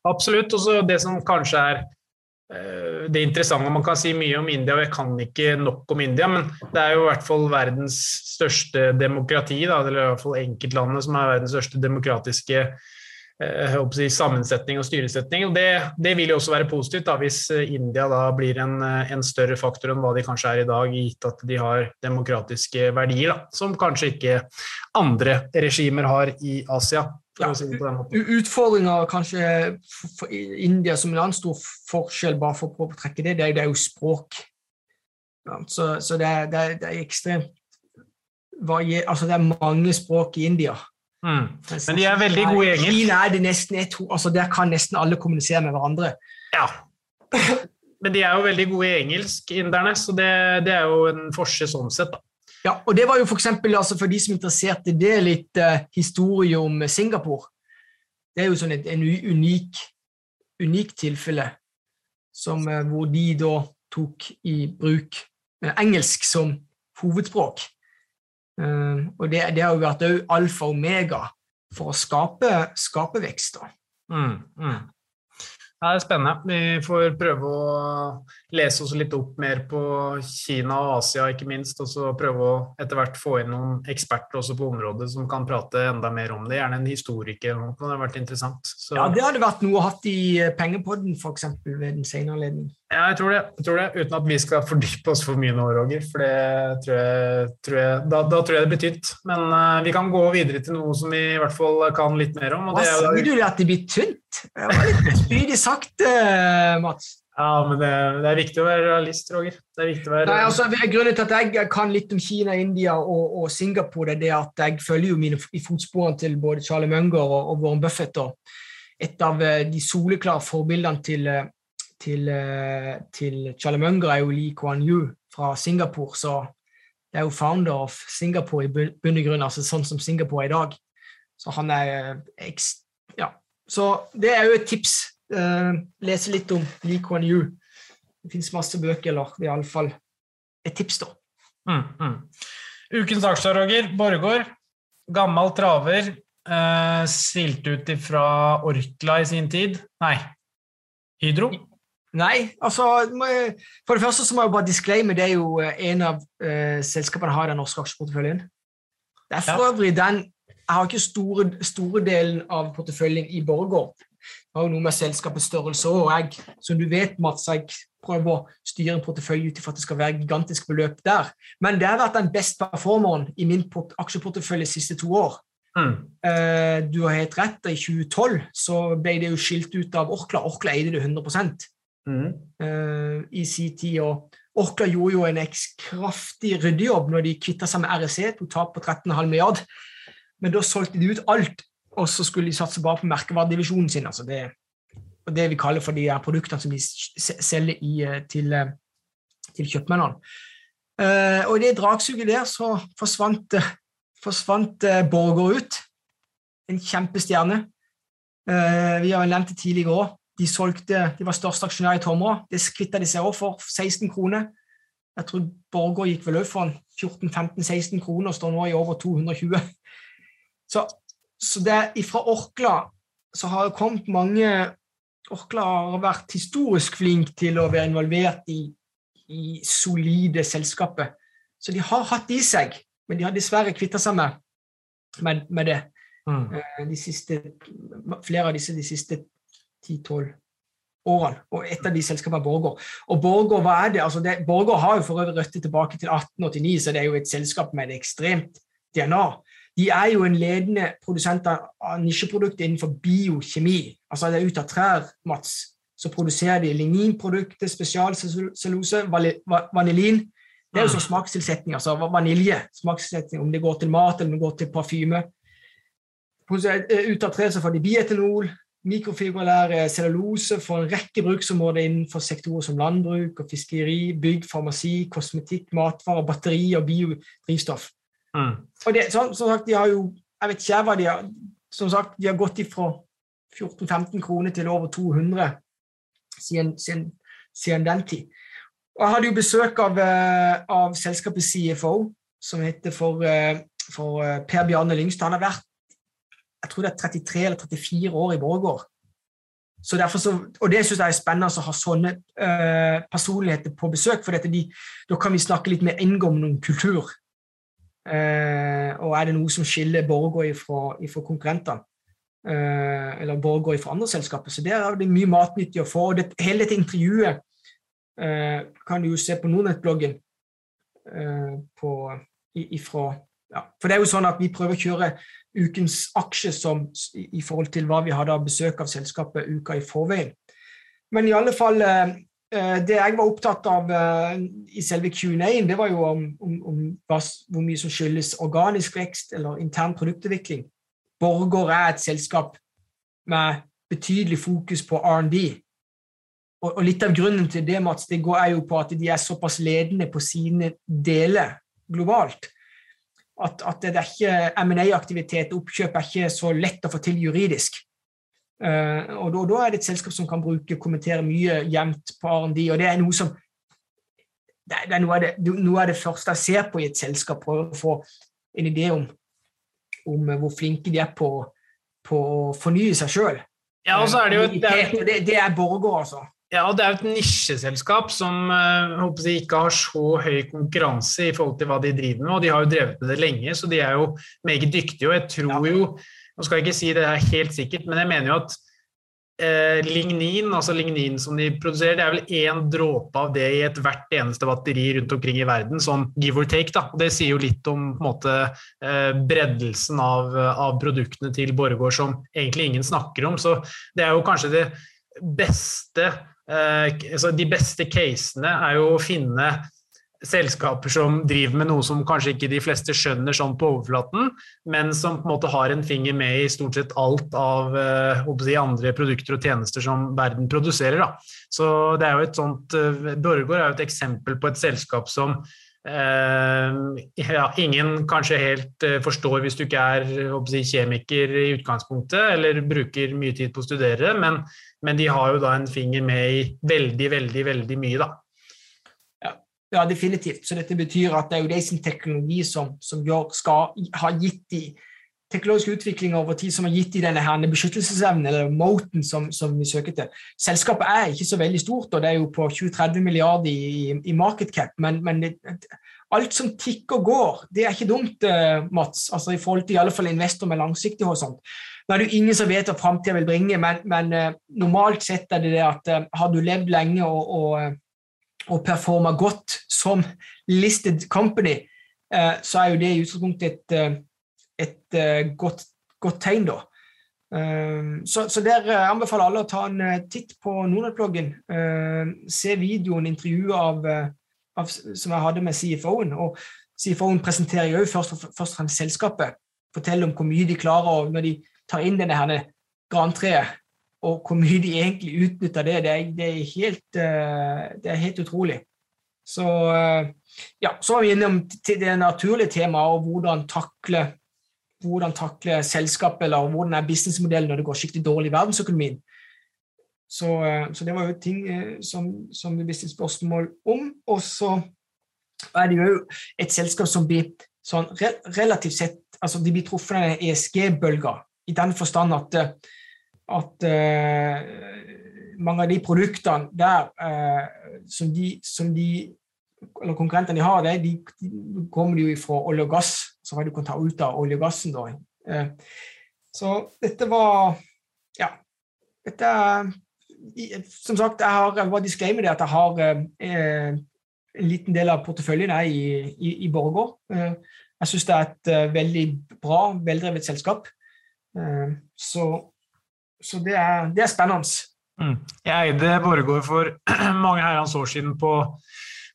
Absolutt. Og det som kanskje er det interessante Man kan si mye om India, og jeg kan ikke nok om India, men det er jo i hvert fall verdens største demokrati, da, eller i hvert fall enkeltlandet som er verdens største demokratiske Eh, si, sammensetning og styresetning. og det, det, vil jo også være positivt da, hvis eh, India da blir en, eh, en, større faktor enn hva de kanskje er i dag, gitt at de har demokratiske verdier, da, som kanskje ikke andre regimer har i Asia. Ja, Utfordringa kanskje for India som en annen stor forskjell, bare for å trekke det, det er, det er jo språk. Ja, så, så det, er, det, er, det, er, ekstremt altså Det er mange språk i India. Mm. Men de er veldig gode i engelsk. Kina er det nesten et, altså Der kan nesten alle kommunisere med hverandre. Ja. Men de er jo veldig gode i engelsk, inderne, så det, det er jo en forskjell sånn sett, da. Ja, og det var jo for eksempel, altså for de som er interessert i det, litt uh, historie om Singapore. Det er jo sånn et en unik, unik tilfelle som, uh, hvor de da tok i bruk uh, engelsk som hovedspråk. Og det, det, har jo vært òg alfa og omega for å skape, skape vekst. da. Mm, mm. Det er spennende. Vi får prøve å lese oss litt opp mer på Kina og Asia, ikke minst. Og så prøve å etter hvert få inn noen eksperter også på området som kan prate enda mer om det. Gjerne en historiker. Det hadde vært interessant. Så... Ja, det hadde vært noe å ha i Pengepodden, f.eks. ved den senere anledning. Ja, jeg tror, det, jeg tror det. Uten at vi skal fordype oss for mye nå, Roger. For det tror jeg, tror jeg da, da, tror jeg det blir tynt. Men uh, vi kan gå videre til noe som vi i hvert fall kan litt mer om. Hva sier du at det blir tynt? Det var litt spydig sagt, uh, Mats. Ja, men det, det, er viktig å være realist, Roger. Det er viktig å være... Nei, altså, grunnen til at jeg kan litt om Kina, India og, og Singapore, det er at jeg følger jo mine i fotsporene til både Charlie Munger og, og Warren Buffett. Og et av eh, de soleklare forbildene til til, eh, til Chalamunga er jo Lee Kuan Yew fra Singapore, så det er jo founder of Singapore i bunn og grunn, altså sånn som Singapore er i dag. Så han er eh, Ja. Så det er jo et tips. Uh, lese litt om Lee Kuan Yew. Det fins masse bøker, eller iallfall et tips, da. Mm, mm. Ukens aksjer, Roger. Borregaard. Gammel traver. Eh, svilte ut ifra Orkla i sin tid. Nei, Hydro. Nei, altså For det første så må jeg bare disclaime det er jo eh, en av uh, selskapene har den norske aksjeporteføljen. Det er for øvrig den Jeg har ikke store, store delen av porteføljen i Borregaard. Det har jo noe med selskapets størrelse og jeg, som du vet, Mats, jeg prøver å styre en portefølje ut ifra at det skal være gigantisk beløp der. Men det har vært den best performeren i min aksjeportefølje de siste to år. Mm. Uh, du har helt rett. I 2012 så ble det jo skilt ut av Orkla. Orkla eide det 100 mm. uh, i sin tid. og Orkla gjorde jo en kraftig ryddejobb når de kvitta seg med REC, tok tap på 13,5 milliard. Men da solgte de ut alt, og så skulle de satse bare på merkevaredivisjonen sin. altså det, det vi kaller for de produktene som de selger i, eh, til, eh, til kjøpmennene. Uh, og i det dragsuget der så forsvant, forsvant Borger ut. En kjempestjerne. Uh, vi har nevnt det tidligere òg. De, solgte, de var største aksjonær i Tomra. Det kvitta de seg òg for 16 kroner. Jeg tror Borgård gikk vel òg for 14-15-16 kroner og står nå i over 220. Så, så det, fra Orkla så har det kommet mange Orkla har vært historisk flink til å være involvert i, i solide selskaper. Så de har hatt i seg, men de har dessverre kvitta seg med, med, med det. Mm. Eh, de siste, flere av disse de siste 10-12 årene. Og et av de selskapene er Borgård. Og Borgård, hva er det? Altså det, Borgård har jo for øvrig røtter tilbake til 1889, så det er jo et selskap med et ekstremt DNA. De er jo en ledende produsent av nisjeprodukter innenfor biokjemi. Altså det er ut av trær, Mats. Så produserer de ligninprodukter, spesialcellulose, vanilin. Det er jo sånn smakstilsetning, altså vanilje. smakstilsetning, Om det går til mat eller om det går til parfyme. Ut av tre så får de bietanol, Mikrofibrillær cellulose for en rekke bruksområder innenfor sektorer som landbruk og fiskeri, bygg, farmasi, kosmetikk, matvarer, batteri og biodrivstoff. Mm. Og det, som, som, sagt, de har jo Jeg vet ikke hva de har Som sagt, de har gått ifra 14-15 kroner til over 200 siden, siden, siden, den tid. Og Jeg hadde jo besøk av, eh, av selskapet CFO, som heter for, eh, for eh, Per Bjarne Lyngstad. Han har vært jeg tror det er 33 eller 34 år i Borregaard. Så så, og det syns jeg er spennende å ha sånne uh, personligheter på besøk, for de, da kan vi snakke litt mer inngående om kultur. Uh, og er det noe som skiller Borregaard fra konkurrentene? Uh, eller Borregaard fra andre selskaper. Så der er det mye matnyttig å få. og det, Hele dette intervjuet kan du jo se på Nordnett-bloggen ifra ja, For det er jo sånn at vi prøver å kjøre ukens aksje som, i forhold til hva vi hadde av besøk av selskapet uka i forveien. Men i alle fall eh, eh, Det jeg var opptatt av eh, i selve Q&A-en, det var jo om, om, om hvor mye som skyldes organisk vekst eller intern produktutvikling. Borgård er et selskap med betydelig fokus på R&D. og, og, litt av grunnen til det Mats, det går er jo på at de er såpass ledende på sine deler globalt. At, at det er ikke M&A-aktivitet oppkjøp er ikke så lett å få til juridisk. Uh, og da, da, er det et selskap som kan bruke kommentere mye jevnt på R&D, og det er noe som det, det er noe av det, noe av det, første jeg ser på i et selskap, prøve å få en idé om, om hvor flinke de er på, på å fornye seg sjøl. Ja, og så er det jo det, er, det, det er borger, altså. Ja, det er jo et nisjeselskap som håper jeg, ikke har så høy konkurranse i forhold til hva de driver med, og de har jo drevet med det lenge, så de er jo meget dyktige. Og jeg tror jo Nå skal jeg ikke si det er helt sikkert, men jeg mener jo at eh, lignin, altså lignin som de produserer, det er vel én dråpe av det i ethvert eneste batteri rundt omkring i verden, sånn give or take. da, og Det sier jo litt om på en måte, eh, breddelsen av, av produktene til Borregaard som egentlig ingen snakker om. Så det er jo kanskje det beste Eh, altså de beste casene er jo å finne selskaper som driver med noe som kanskje ikke de fleste skjønner sånn på overflaten, men som på en måte har en finger med i stort sett alt av uh, andre produkter og tjenester som verden produserer. Da. Så det er jo et sånt uh, Borregaard er jo et eksempel på et selskap som uh, ja, ingen kanskje helt forstår hvis du ikke er si, kjemiker i utgangspunktet, eller bruker mye tid på å studere, men men de har jo da en finger med i veldig, veldig, veldig mye, da. Ja, definitivt. Så dette betyr at det er jo de sin teknologi som, som gjør, skal ha gitt de teknologisk utvikling over tid som har gitt de denne her beskyttelsesevnen, eller moten, som, som, vi søker til. Selskapet er ikke så veldig stort, og det er jo på 20-30 milliarder i, i, market cap, men, men det, alt som tikker og går, det er ikke dumt, uh, Mats, altså i forhold til i alle fall investor med langsiktig horisont. Nå er det jo ingen som vet hva framtida vil bringe, men, men uh, normalt sett er det det at uh, har du levd lenge og, og, uh, og performa godt som listed company, så er jo det i utgangspunktet et, et godt, godt, tegn, da. Så, så, der anbefaler alle å ta en titt på Nordnett-bloggen. Se videoen, intervjuet av, av, som jeg hadde med CFO-en. og CFO-en presenterer jo først og fremst selskapet. Forteller om hvor mye de klarer når de tar inn denne her grantreet, og hvor mye de egentlig utnytter det, det er, det er, helt, eh, det er helt, utrolig. Så eh, ja, så var vi innom det naturlige temaet og hvordan takle, hvordan takle selskapet eller hvordan er businessmodellen når det går skikkelig dårlig i verdensøkonomien. Så, eh, så, det var jo ting som, som vi stilt spørsmål om. Og så er det jo et selskap som blir sånn relativt sett altså De blir truffet av ESG-bølga i den forstand at, at uh, mange av de produktene der uh, som, de, som de eller konkurrentene de har, det, de, de kommer jo fra olje og gass, så hva du kan ta ut av olje og gassen. Da. Så dette var Ja. Dette Som sagt, jeg har jeg var disclaimer det at jeg har en liten del av porteføljen er i, i, i Borregaard. Jeg syns det er et veldig bra, veldrevet selskap. Eh, så, så det, er, det, er, spennende. Mm. Jeg eide Borregaard for [CLEARS THROAT] mange herrens år siden på,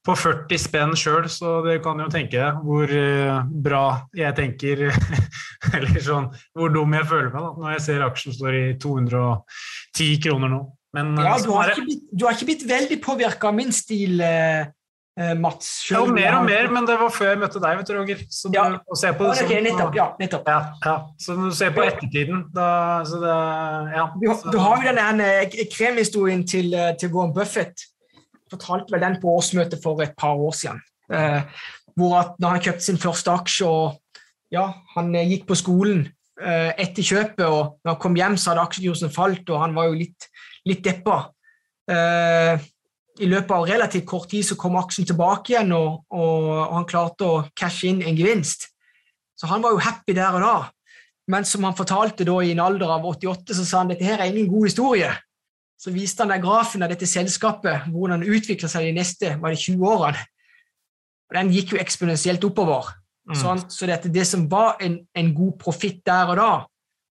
på 40 spenn sjøl, så det kan jo tenke deg hvor uh, bra jeg tenker [LAUGHS] Eller sånn hvor dum jeg føler meg da, når jeg ser aksjen står i 210 kroner nå. Men, ja, du, har blitt, du, har ikke blitt, veldig påvirka av min stil, Eh, Mats sjøl. Jo, mer og mer, men det var før jeg møtte deg, vet du, Roger. Så du, ja. på det, okay, nettopp, ja, nettopp. Ja, ja. Så du ser på ettertiden, da så det, ja. Du, du har jo denne eh, kremhistorien til, eh, til Warren Buffett. Fortalte vel den på årsmøtet for et par år siden. Eh, hvor at når han kjøpte sin første aksje og ja, han gikk på skolen eh, etter kjøpet, og når han kom hjem, så hadde aksjekursen falt, og han var jo litt, litt deppa. Eh, i løpet av relativt kort tid så kom aksjen tilbake igjen, og, og, og, han klarte å cashe inn en gevinst. Så han var jo happy der og da. Men som han fortalte da i en alder av 88, så sa han dette her er ingen god historie. Så viste han den grafen av dette selskapet, hvordan det utvikla seg de neste var det 20 årene. Og Den gikk jo eksponentielt oppover. Mm. Sånn, så dette, det som var en, en god profitt der og da,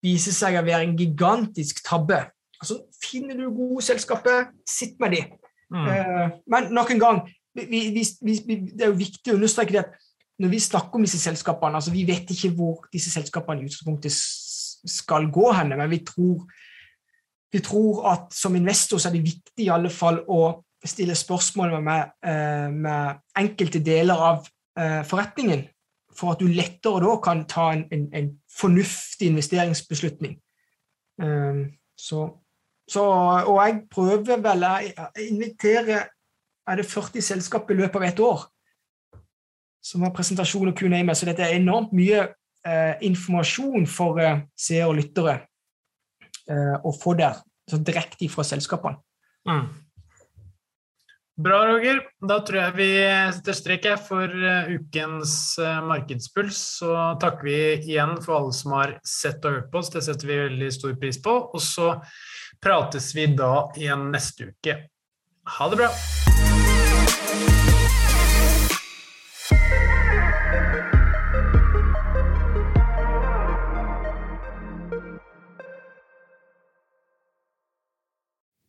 viser seg å være en gigantisk tabbe. Altså, Finner du gode selskaper, sitt med dem. Mm. Uh, men nok en gang, vi, vi, vi, det er jo viktig å understreke det at når vi snakker om disse selskapene altså Vi vet ikke hvor disse selskapene i utgangspunktet skal gå hen, men vi tror vi tror at som investor så er det viktig i alle fall å stille spørsmål med, eh, med enkelte deler av eh, forretningen, for at du lettere da kan ta en, en, en fornuftig investeringsbeslutning. Så, så, og jeg prøver vel Jeg inviterer er det 40 selskap i løpet av et år som har presentasjon og Q&A med, så dette er enormt mye eh, informasjon for eh, seere og lyttere eh, å få der, så direkte fra selskapene. Mm. Bra, Roger. Da tror jeg vi setter strek for uh, ukens uh, markedspuls. Så takker vi igjen for alle som har sett og hørt på oss. Det setter vi veldig stor pris på. Og så prates vi da igjen neste uke. Ha det bra!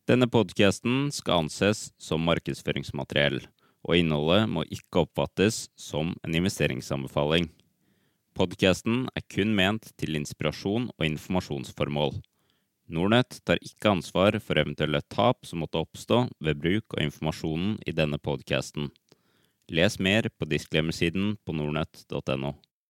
Denne podkasten skal anses som markedsføringsmateriell, og innholdet må ikke oppfattes som en investeringsanbefaling. Podkasten er kun ment til inspirasjon og informasjonsformål. Nordnett tar ikke ansvar for eventuelle tap som måtte oppstå ved bruk av informasjonen i denne podkasten. Les mer på disclaimer på nordnett.no.